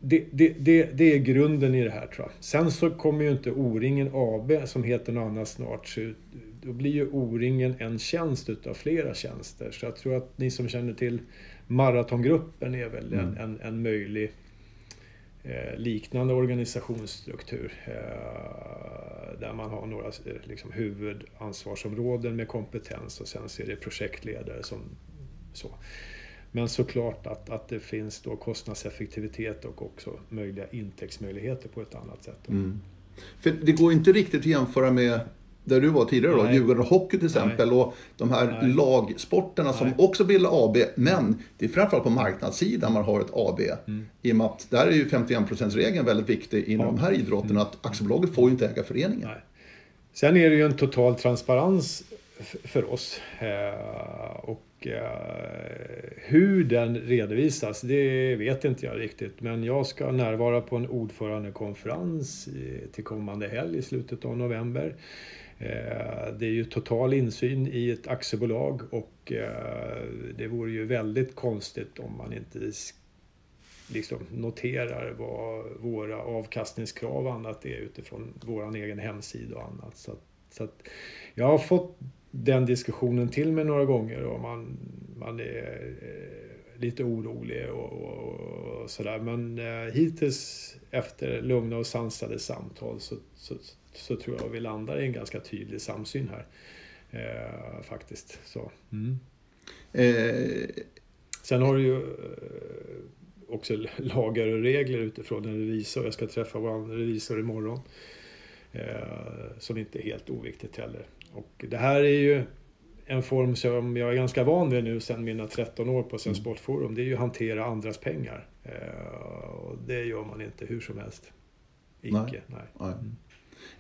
det, det, det, det, är grunden i det här tror jag. Sen så kommer ju inte O-ringen AB som heter något annat snart så ut. Då blir ju O-ringen en tjänst utav flera tjänster. Så jag tror att ni som känner till Maratongruppen är väl mm. en, en, en, möjlig eh, liknande organisationsstruktur. Eh, där man har några liksom, huvudansvarsområden med kompetens och sen så är det projektledare som så. Men såklart att, att det finns då kostnadseffektivitet och också möjliga intäktsmöjligheter på ett annat sätt. Mm. För det går inte riktigt att jämföra med där du var tidigare då, Djurgården Hockey till exempel Nej. och de här Nej. lagsporterna Nej. som också bildar AB. Men det är framförallt på marknadssidan man har ett AB. Mm. I och med att där är ju 51%-regeln väldigt viktig inom ja. de här idrotterna att aktiebolaget får ju inte äga föreningen. Nej. Sen är det ju en total transparens för oss. Eh, och Eh, hur den redovisas, det vet inte jag riktigt. Men jag ska närvara på en ordförandekonferens till kommande helg i slutet av november. Eh, det är ju total insyn i ett aktiebolag och eh, det vore ju väldigt konstigt om man inte liksom noterar vad våra avkastningskrav och annat är utifrån vår egen hemsida och annat. Så, så att jag har fått den diskussionen till mig några gånger och man, man är eh, lite orolig och, och, och sådär. Men hittills efter lugna och sansade samtal så, så, så, tror jag vi landar i en ganska tydlig samsyn här. Eh, faktiskt. Så. Mm. Eh. Sen har du ju eh, också lagar och regler utifrån en revisor. Jag ska träffa vår revisor imorgon. Eh, som inte är helt oviktigt heller. Och det här är ju en form som jag är ganska van vid nu sedan mina 13 år på Svensk mm. Sportforum. Det är ju att hantera andras pengar. Och det gör man inte hur som helst. Icke, nej. nej. nej.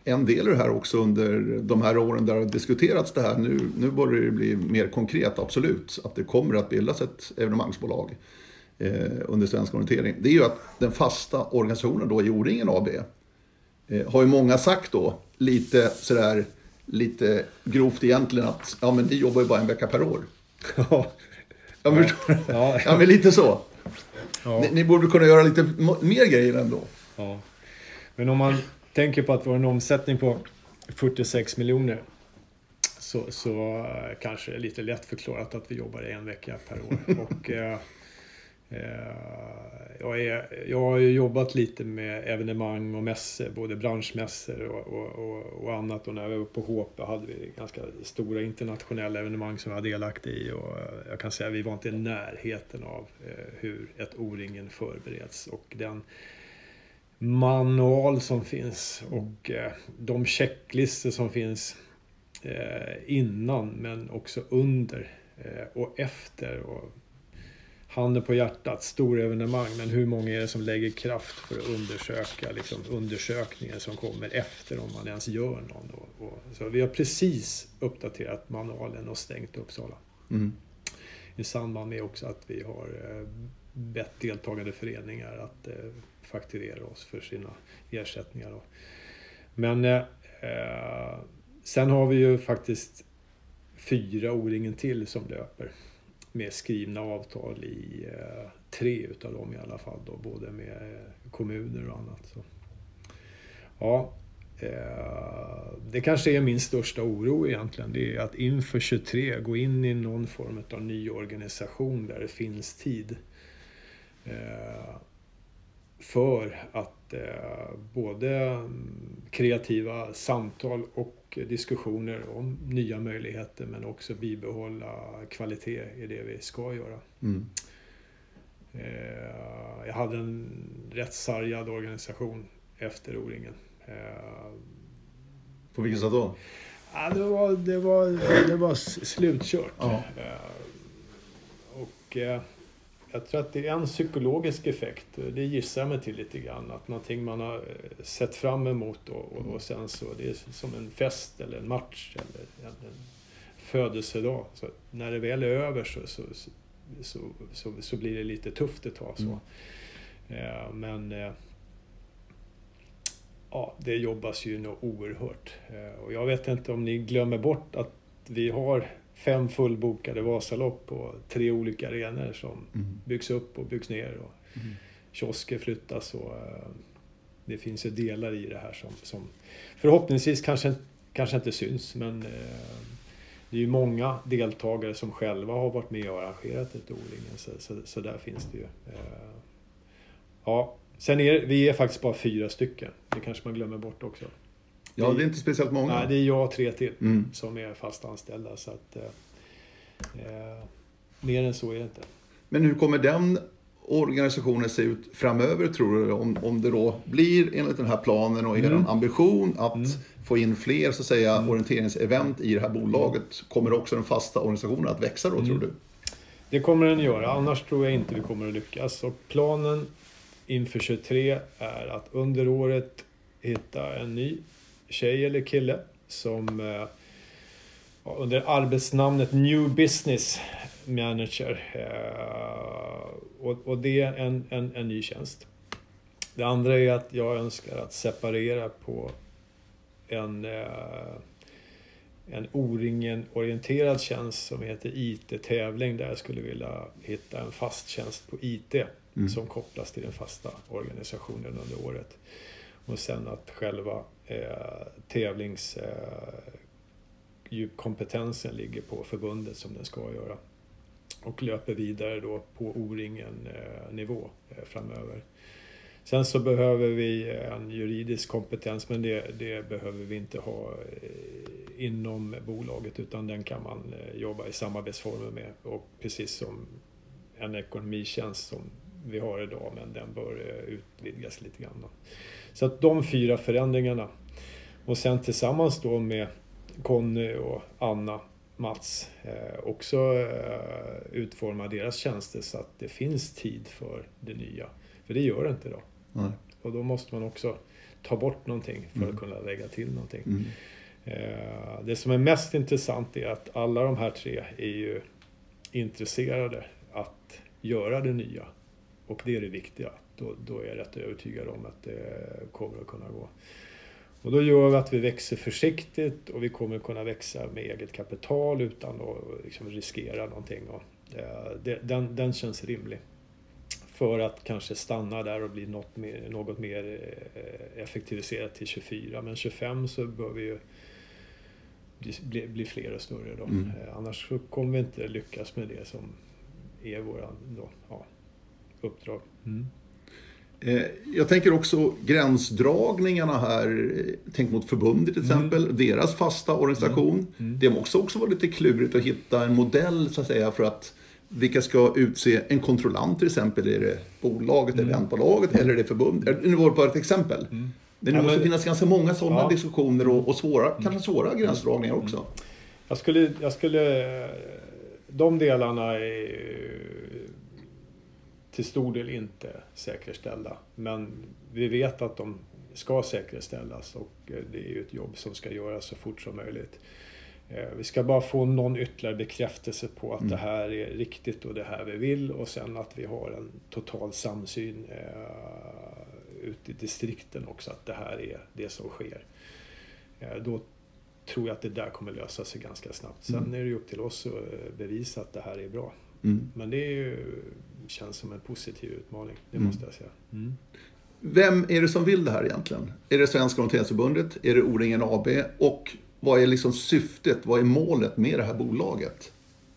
En del i det här också under de här åren där det har diskuterats det här, nu, nu börjar det bli mer konkret, absolut, att det kommer att bildas ett evenemangsbolag eh, under Svensk Orientering. Det är ju att den fasta organisationen då i O-ringen AB eh, har ju många sagt då, lite sådär, lite grovt egentligen att ja men ni jobbar ju bara en vecka per år. Ja, ja, men, ja, ja. men lite så. Ja. Ni, ni, borde kunna göra lite mer grejer ändå. Ja. Men om man tänker på att vi har en omsättning på 46 miljoner så, så eh, kanske det är lite lätt förklarat att vi jobbar en vecka per år. Och, eh, eh, jag, är, jag har ju jobbat lite med evenemang och mässor, både branschmässor och, och, och, och annat. Och när vi var på HP hade vi ganska stora internationella evenemang som vi var delaktiga i. Och jag kan säga att vi var inte i närheten av hur ett O-ringen förbereds. Och den, manual som finns och eh, de checklistor som finns eh, innan men också under eh, och efter. Och handen på hjärtat, stora evenemang, men hur många är det som lägger kraft för att undersöka liksom, undersökningen som kommer efter om man ens gör någon? Och, och, så vi har precis uppdaterat manualen och stängt Uppsala. Mm. I samband med också att vi har bett deltagande föreningar att fakturera oss för sina ersättningar. Men eh, eh, sen har vi ju faktiskt fyra O-ringen till som löper med skrivna avtal i eh, tre utav dem i alla fall då, både med eh, kommuner och annat. Så. Ja, eh, det kanske är min största oro egentligen. Det är att inför 23 gå in i någon form av ny organisation där det finns tid. Eh, för att eh, både mm, kreativa samtal och diskussioner om nya möjligheter men också bibehålla kvalitet i det vi ska göra. Mm. Eh, jag hade en rätt sargad organisation efter O-ringen. Eh, På vilket sätt då? Ja, det, var, det, var, det var slutkört. Ja. Och jag tror att det är en psykologisk effekt. Det gissar jag mig till lite grann. Att någonting man har eh, sett fram emot och, och, och sen så, det är som en fest eller en match eller en, en födelsedag. Så när det väl är över så, så, så, så, så blir det lite tufft ett tag. Så. Mm. Eh, men eh, ja, det jobbas ju nog oerhört. Och jag vet inte om ni glömmer bort att vi har fem fullbokade Vasalopp på tre olika arenor som mm. byggs upp och byggs ner. Och mm. Kiosker flyttas och uh, det finns ju delar i det här som, som förhoppningsvis kanske, kanske inte syns men uh, det är ju många deltagare som själva har varit med och arrangerat ett O-ringen så, så, så, där finns det ju. Uh, ja, sen är vi är faktiskt bara fyra stycken. Det kanske man glömmer bort också. Ja, det är inte speciellt många. Nej, det är jag och tre till mm. som är fast anställda. Så att, eh, eh, mer än så är det inte. Men hur kommer den organisationen se ut framöver tror du? Om, om det då blir enligt den här planen och er mm. ambition att mm. få in fler så att säga, mm. orienteringsevent i det här bolaget. Kommer också den fasta organisationen att växa då tror mm. du? Det kommer den göra, annars tror jag inte vi kommer att lyckas. Och planen inför 23 är att under året hitta en ny tjej eller kille som eh, under arbetsnamnet New Business Manager. Eh, och, och, det är en, en, en ny tjänst. Det andra är att jag önskar att separera på en, eh, en O-ringen-orienterad tjänst som heter IT-tävling där jag skulle vilja hitta en fast tjänst på IT mm. som kopplas till den fasta organisationen under året. Och sen att själva eh, eh, ligger på förbundet som den ska göra. Och löper vidare då på O-ringen eh, nivå eh, framöver. Sen så behöver vi eh, en juridisk kompetens men det, det behöver vi inte ha eh, inom bolaget utan den kan man eh, jobba i samarbetsformer med. Och precis som en ekonomitjänst som vi har idag men den bör utvidgas lite grann. Så att de fyra förändringarna och sen tillsammans då med Conny och Anna Mats eh, också eh, utforma deras tjänster så att det finns tid för det nya. För det gör det inte idag. Nej. Och då måste man också ta bort någonting för Mm. att kunna lägga till någonting. Mm. Eh, Det som är mest intressant är att alla de här tre är ju intresserade att göra det nya. Och det är det viktiga. Då, då är jag rätt övertygad om att det kommer att kunna gå. Och då gör vi att vi växer försiktigt och vi kommer att kunna växa med eget kapital utan att liksom riskera någonting. Och det, den, den känns rimlig. För att kanske stanna där och bli något mer, något mer eh, effektiviserat till 24. Men 25 så bör vi ju bli, bli, fler och större då. Mm. Eh, Annars så kommer vi inte lyckas med det som är våra då, ja, uppdrag. Eh, Jag tänker också gränsdragningarna här, eh, tänk mot förbundet till exempel, deras fasta organisation. Mm. Det måste också vara lite klurigt att hitta en modell så att säga för att vilka ska utse en kontrollant till exempel? Är det bolaget, Mm. eventbolaget eller är det förbundet? Nu var det bara ett exempel. Det Ja, måste men- finnas ganska många sådana Ja. Mm. diskussioner och, och svåra, kanske svåra gränsdragningar också. Jag skulle, jag skulle... De delarna är till stor del inte säkerställda. Men vi vet att de ska säkerställas och eh, det är ju ett jobb som ska göras så fort som möjligt. Eh, Vi ska bara få någon ytterligare bekräftelse på att Mm. det här är riktigt och det här vi vill och sen att vi har en total samsyn eh, ute i distrikten också att det här är det som sker. Eh, Då tror jag att det där kommer lösa sig ganska snabbt. Sen Mm. är det ju upp till oss att eh, bevisa att det här är bra. Mm. Men det är ju, känns som en positiv utmaning, det Mm. måste jag säga. Vem är det som vill det här egentligen? Är det Svenska Orienteringsförbundet? Är det O-ringen AB? Och vad är liksom syftet, vad är målet med det här bolaget?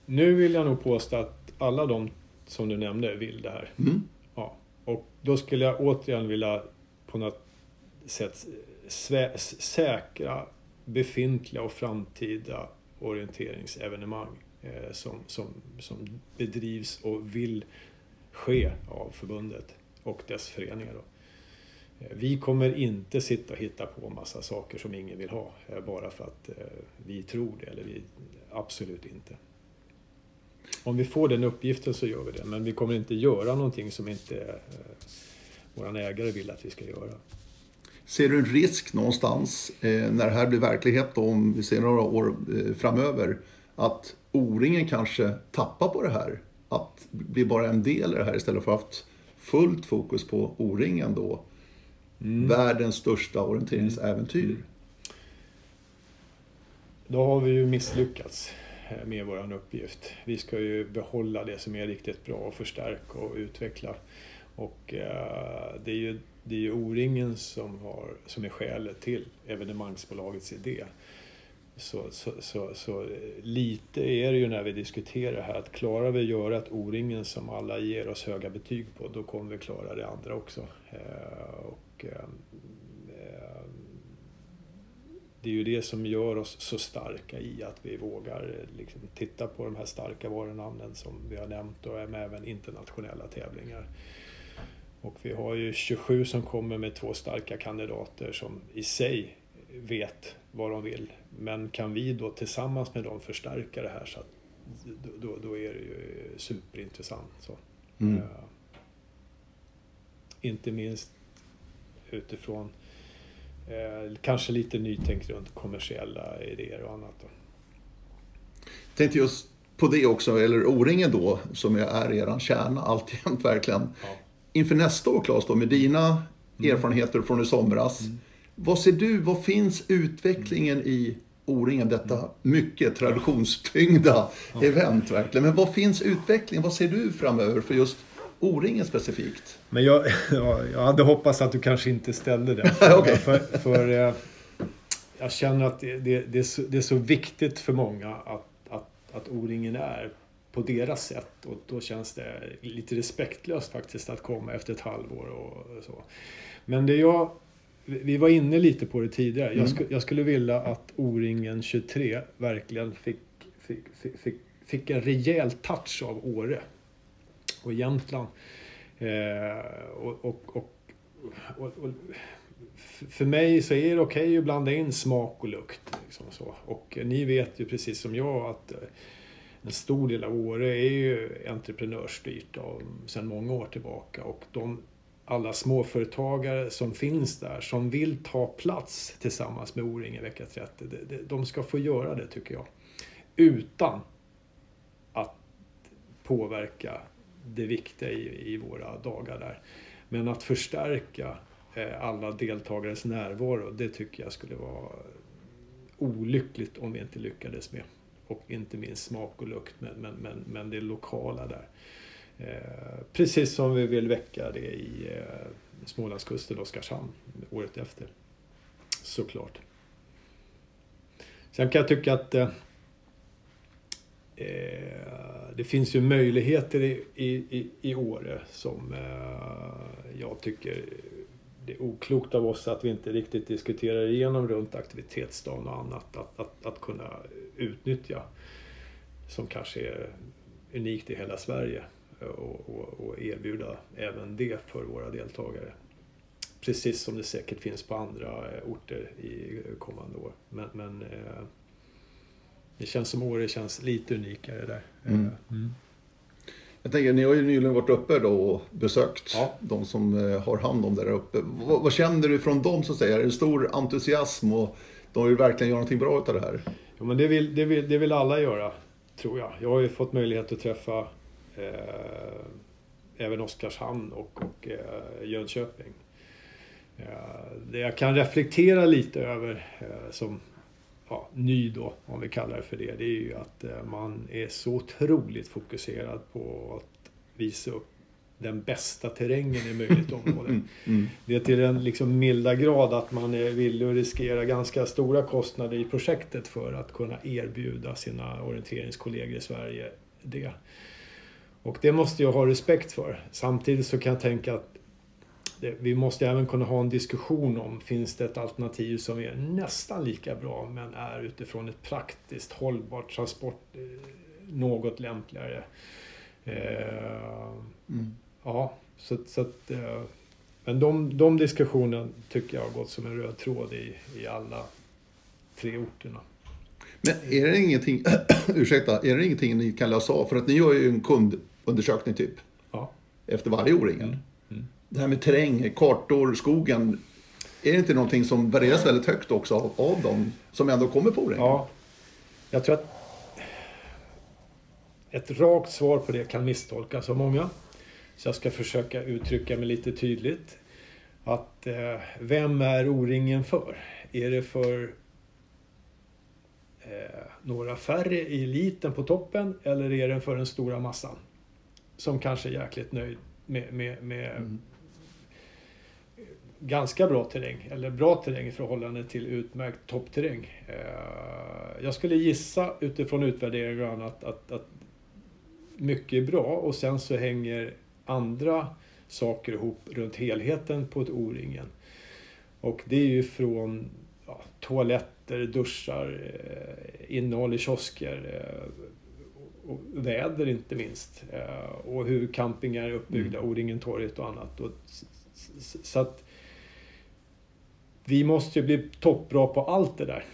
Nu vill jag nog påstå att alla de som du nämnde vill det här. Mm. Ja. Och då skulle jag återigen vilja på något sätt säkra befintliga och framtida orienteringsevenemang eh, som, som, som bedrivs och vill ske av förbundet och dess föreningar. Då. Eh, vi kommer inte sitta och hitta på massa saker som ingen vill ha eh, bara för att eh, vi tror det, eller vi absolut inte. Om vi får den uppgiften så gör vi det, men vi kommer inte göra någonting som inte vår ägare vill att vi ska göra. Ser du en risk någonstans när det här blir verklighet om vi ser några år framöver att O-ringen kanske tappar på det här? Att bli bara en del i det här istället för att ha haft fullt fokus på O-ringen då? Världens största orienteringsäventyr. Då har vi ju misslyckats eh, med vår uppgift. Vi ska ju behålla det som är riktigt bra och förstärka och utveckla. Och eh, det är ju, det är ju O-ringen som, har, som är skälet till evenemangsbolagets idé. Så, så, så, så eh, lite är det ju när vi diskuterar här att klarar vi att göra ett O-ringen som alla ger oss höga betyg på, då kommer vi klara det andra också. Eh, och, ehm, ehm, det är ju det som gör oss så starka i att vi vågar eh, liksom titta på de här starka varunamnen som vi har nämnt och med även internationella tävlingar. Och vi har ju 27 som kommer med två starka kandidater som i sig vet vad de vill. Men kan vi då tillsammans med dem förstärka det här så att då, då, är det ju superintressant. Så. Mm. Eh, inte minst utifrån eh, kanske lite nytänk runt kommersiella idéer och annat. Då. Tänkte just på det också, eller O-ringen då, som är er kärna alltjämt verkligen. Ja. Inför nästa år Claes, då, med dina erfarenheter från i somras. Vad ser du, vad finns utvecklingen i O-ringen, detta mycket traditionstyngda event verkligen. Men vad finns utvecklingen, vad ser du framöver för just O-ringen specifikt? Men jag, ja, jag hade hoppats att du kanske inte ställde den. Okej. För, för eh, jag känner att det, det, det, är så, det är så viktigt för många att, att, att O-ringen är på deras sätt. Och då känns det lite respektlöst faktiskt att komma efter ett halvår och så. Men det jag... Vi var inne lite på det tidigare. Jag, sku, jag skulle vilja att O-ringen 23 verkligen fick, fick, fick, fick, fick en rejäl touch av Åre och Jämtland. Eh, och, och, och, och, för mig så är det okej okay att blanda in smak och lukt. Liksom så. Och ni vet ju precis som jag att eh, en stor del av Åre är ju entreprenörsstyrt sedan många år tillbaka. Och de, alla småföretagare som finns där, som vill ta plats tillsammans med O-ring i vecka 30, de, de ska få göra det tycker jag. Utan att påverka det viktiga i, i våra dagar där. Men att förstärka eh, alla deltagares närvaro, det tycker jag skulle vara olyckligt om vi inte lyckades med. Och inte minst smak och lukt, men, men, men, men det lokala där. Eh, precis som vi vill väcka det i eh, Smålandskusten och Oskarshamn året efter. Såklart. Sen kan jag tycka att eh, Eh, det finns ju möjligheter i, i, i Åre som eh, jag tycker det är oklokt av oss att vi inte riktigt diskuterar igenom runt aktivitetsdagen och annat att, att, att kunna utnyttja. Som kanske är unikt i hela Sverige och, och, och erbjuda även det för våra deltagare. Precis som det säkert finns på andra eh, orter i kommande år. Men, men det känns som Åre känns lite unikare där. Mm. Mm. Jag tänker, ni har ju nyligen varit uppe då och besökt ja. de som eh, har hand om det där uppe. Vad, vad, känner du från dem så att säga? Är det stor entusiasm och de vill verkligen göra någonting bra av det här? Ja, men det vill, det, vill, det vill alla göra, tror jag. Jag har ju fått möjlighet att träffa eh, även Oskarshamn och, och eh, Jönköping. Eh, det jag kan reflektera lite över eh, som ja, ny då, om vi kallar det för det, det är ju att eh, man är så otroligt fokuserad på att visa upp den bästa terrängen i möjligt område. Mm, mm. Det är till den liksom milda grad att man är villig att riskera ganska stora kostnader i projektet för att kunna erbjuda sina orienteringskollegor i Sverige det. Och det måste jag ha respekt för. Samtidigt så kan jag tänka att det, vi måste även kunna ha en diskussion om, finns det ett alternativ som är nästan lika bra men är utifrån ett praktiskt hållbart transport eh, något lämpligare. Eh, mm. Ja, så, så att, eh, men de, de diskussionerna tycker jag har gått som en röd tråd i, i alla tre orterna. Men är det ingenting, ursäkta, är det ingenting ni kan lösa av? För att ni gör ju en kundundersökning typ. Ja. Efter varje O-ringen. Mm det här med terräng, kartor, skogen. Är det inte någonting som värderas väldigt högt också av, av dem som ändå kommer på det? Ja, jag tror att ett rakt svar på det kan misstolkas av många. Så jag ska försöka uttrycka mig lite tydligt. Att eh, vem är O-ringen för? Är det för eh, några färre i eliten på toppen eller är den för den stora massan? Som kanske är jäkligt nöjd med, med, med mm ganska bra terräng, eller bra terräng i förhållande till utmärkt toppterräng. Eh, jag skulle gissa utifrån utvärderingar och annat att, att mycket är bra och sen så hänger andra saker ihop runt helheten på ett O-ringen. Och det är ju från ja, toaletter, duschar, eh, innehåll i kiosker eh, väder inte minst. Och hur campingar är uppbyggda, mm. O-ringen-torget och annat. Så att vi måste ju bli toppbra på allt det där.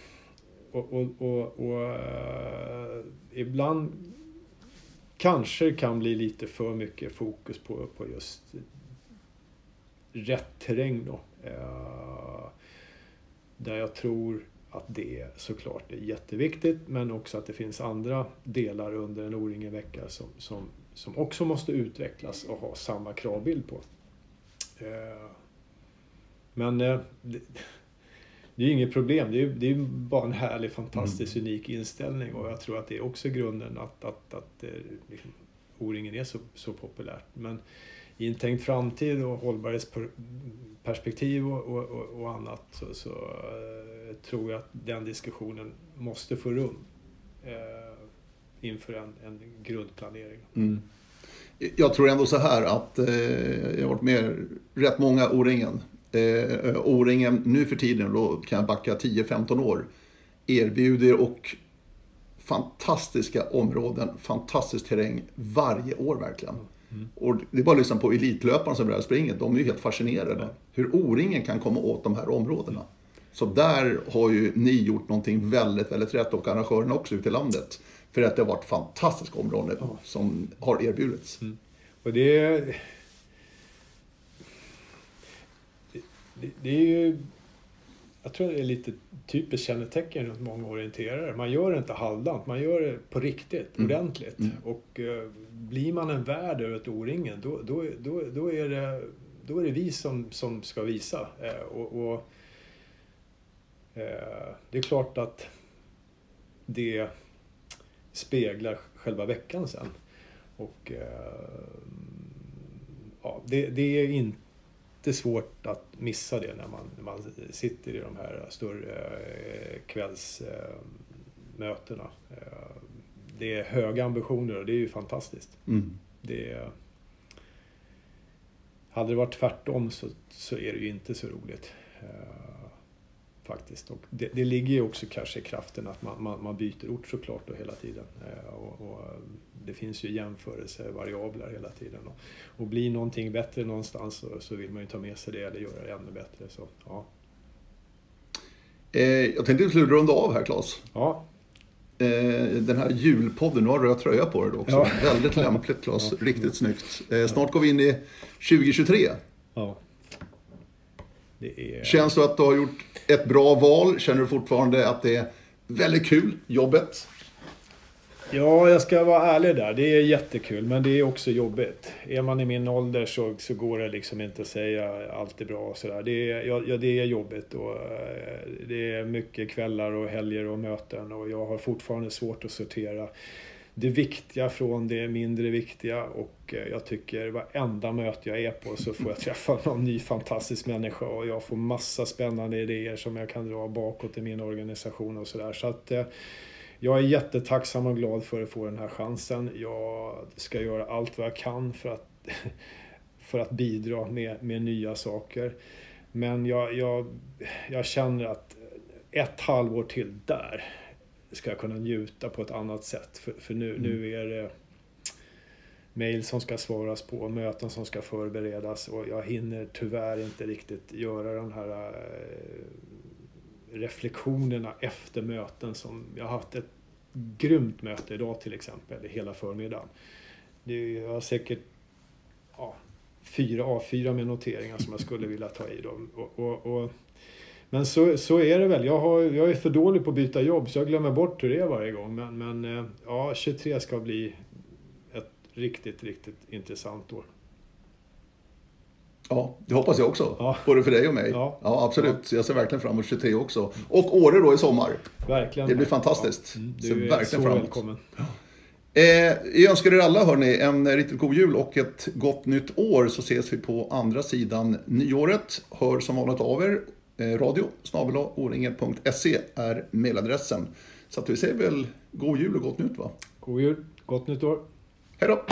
Och, och, och, och uh, ibland kanske det kan bli lite för mycket fokus på, på just rätt terräng då. Uh, där jag tror att det såklart är jätteviktigt men också att det finns andra delar under en O-ringen-vecka som, som, som också måste utvecklas och ha samma kravbild på. Uh, men eh, det, det är ju inget problem. Det är, det är bara en härlig, fantastiskt mm. unik inställning och jag tror att det är också grunden att, att, att eh, liksom, O-ringen är så, så populärt. Men i en tänkt framtid och hållbarhetsperspektiv och, och, och, annat så, så uh, tror jag att den diskussionen måste få rum uh, inför en, en grundplanering. Mm. Jag tror ändå så här att eh, jag har varit med rätt många O-ringen eh, O-ringen nu för tiden, då kan jag backa 10-15 år, erbjuder och fantastiska områden, fantastisk terräng varje år verkligen. Mm. Och det är bara att lyssna på elitlöparna som börjar springa. De är ju helt fascinerade. Hur O-ringen kan komma åt de här områdena. Så där har ju ni gjort någonting väldigt, väldigt rätt och arrangörerna också ute i landet. För att det har varit fantastiska områden ja. som har erbjudits. Mm. Och det, det, det är ju jag tror det är lite typiskt kännetecken runt många orienterare. Man gör det inte halvdant, man gör det på riktigt, mm. ordentligt. Mm. Och uh, blir man en värd över ett O-ringen, då, då, då, då, är det, då är det vi som, som ska visa. Uh, och, och uh, Det är klart att det speglar själva veckan sen. Och ja, det, det är inte jättesvårt att missa det när man, när man sitter i de här större eh, kvällsmötena. Eh, det är höga ambitioner och det är ju fantastiskt. Mm. Det hade det varit tvärtom så, så är det ju inte så roligt. Eh, faktiskt. Och det, det ligger ju också kanske i kraften att man, man, man byter ort såklart då hela tiden. och, och det finns ju jämförelsevariabler hela tiden. Och, och blir någonting bättre någonstans så, så vill man ju ta med sig det eller göra det ännu bättre. Så, ja. Eh, jag tänkte vi skulle runda av här Claes. Ja. Eh, den här julpodden, nu har du röd tröja på dig också. Ja. Väldigt lämpligt Claes, ja. riktigt snyggt. Eh, snart går vi in i 2023. Ja. Är... Känns det att du har gjort ett bra val? Känner du fortfarande att det är väldigt kul, jobbet? Ja, jag ska vara ärlig där. Det är jättekul, men det är också jobbigt. Är man i min ålder så, så går det liksom inte att säga allt är bra och sådär. Det är, ja, det är jobbigt och eh, det är mycket kvällar och helger och möten och jag har fortfarande svårt att sortera det viktiga från det mindre viktiga och eh, jag tycker varenda möte jag är på så får jag träffa någon ny fantastisk människa och jag får massa spännande idéer som jag kan dra bakåt i min organisation och sådär. Så att eh, jag är jättetacksam och glad för att få den här chansen. Jag ska göra allt vad jag kan för att, för att bidra med, med nya saker. Men jag, jag, jag känner att ett halvår till där ska jag kunna njuta på ett annat sätt. För, för nu, mm. nu är det mejl som ska svaras på, möten som ska förberedas och jag hinner tyvärr inte riktigt göra den här eh, reflektionerna efter möten som jag har haft ett grymt möte idag till exempel, hela förmiddagen. Det jag har säkert ja, fyra A4 med noteringar som jag skulle vilja ta i. Då. Och, och, och, men så, så är det väl. Jag, har, jag är för dålig på att byta jobb så jag glömmer bort hur det är varje gång. Men, men eh, ja, 23 ska bli ett riktigt, riktigt intressant år. Ja, det hoppas jag också. Ja. Både för dig och mig. Ja, ja absolut. Ja. Jag ser verkligen fram emot 23 också. Och Åre då i sommar. Verkligen. Det blir fantastiskt. Ja. Mm, du ser är verkligen så fram emot. välkommen. Eh, jag önskar er alla hörni, en riktigt god jul och ett gott nytt år så ses vi på andra sidan nyåret. Hör som vanligt av er. Eh, radio oringe.se är mailadressen. Så att vi säger väl god jul och gott nytt va? God jul, gott nytt år. Hej då!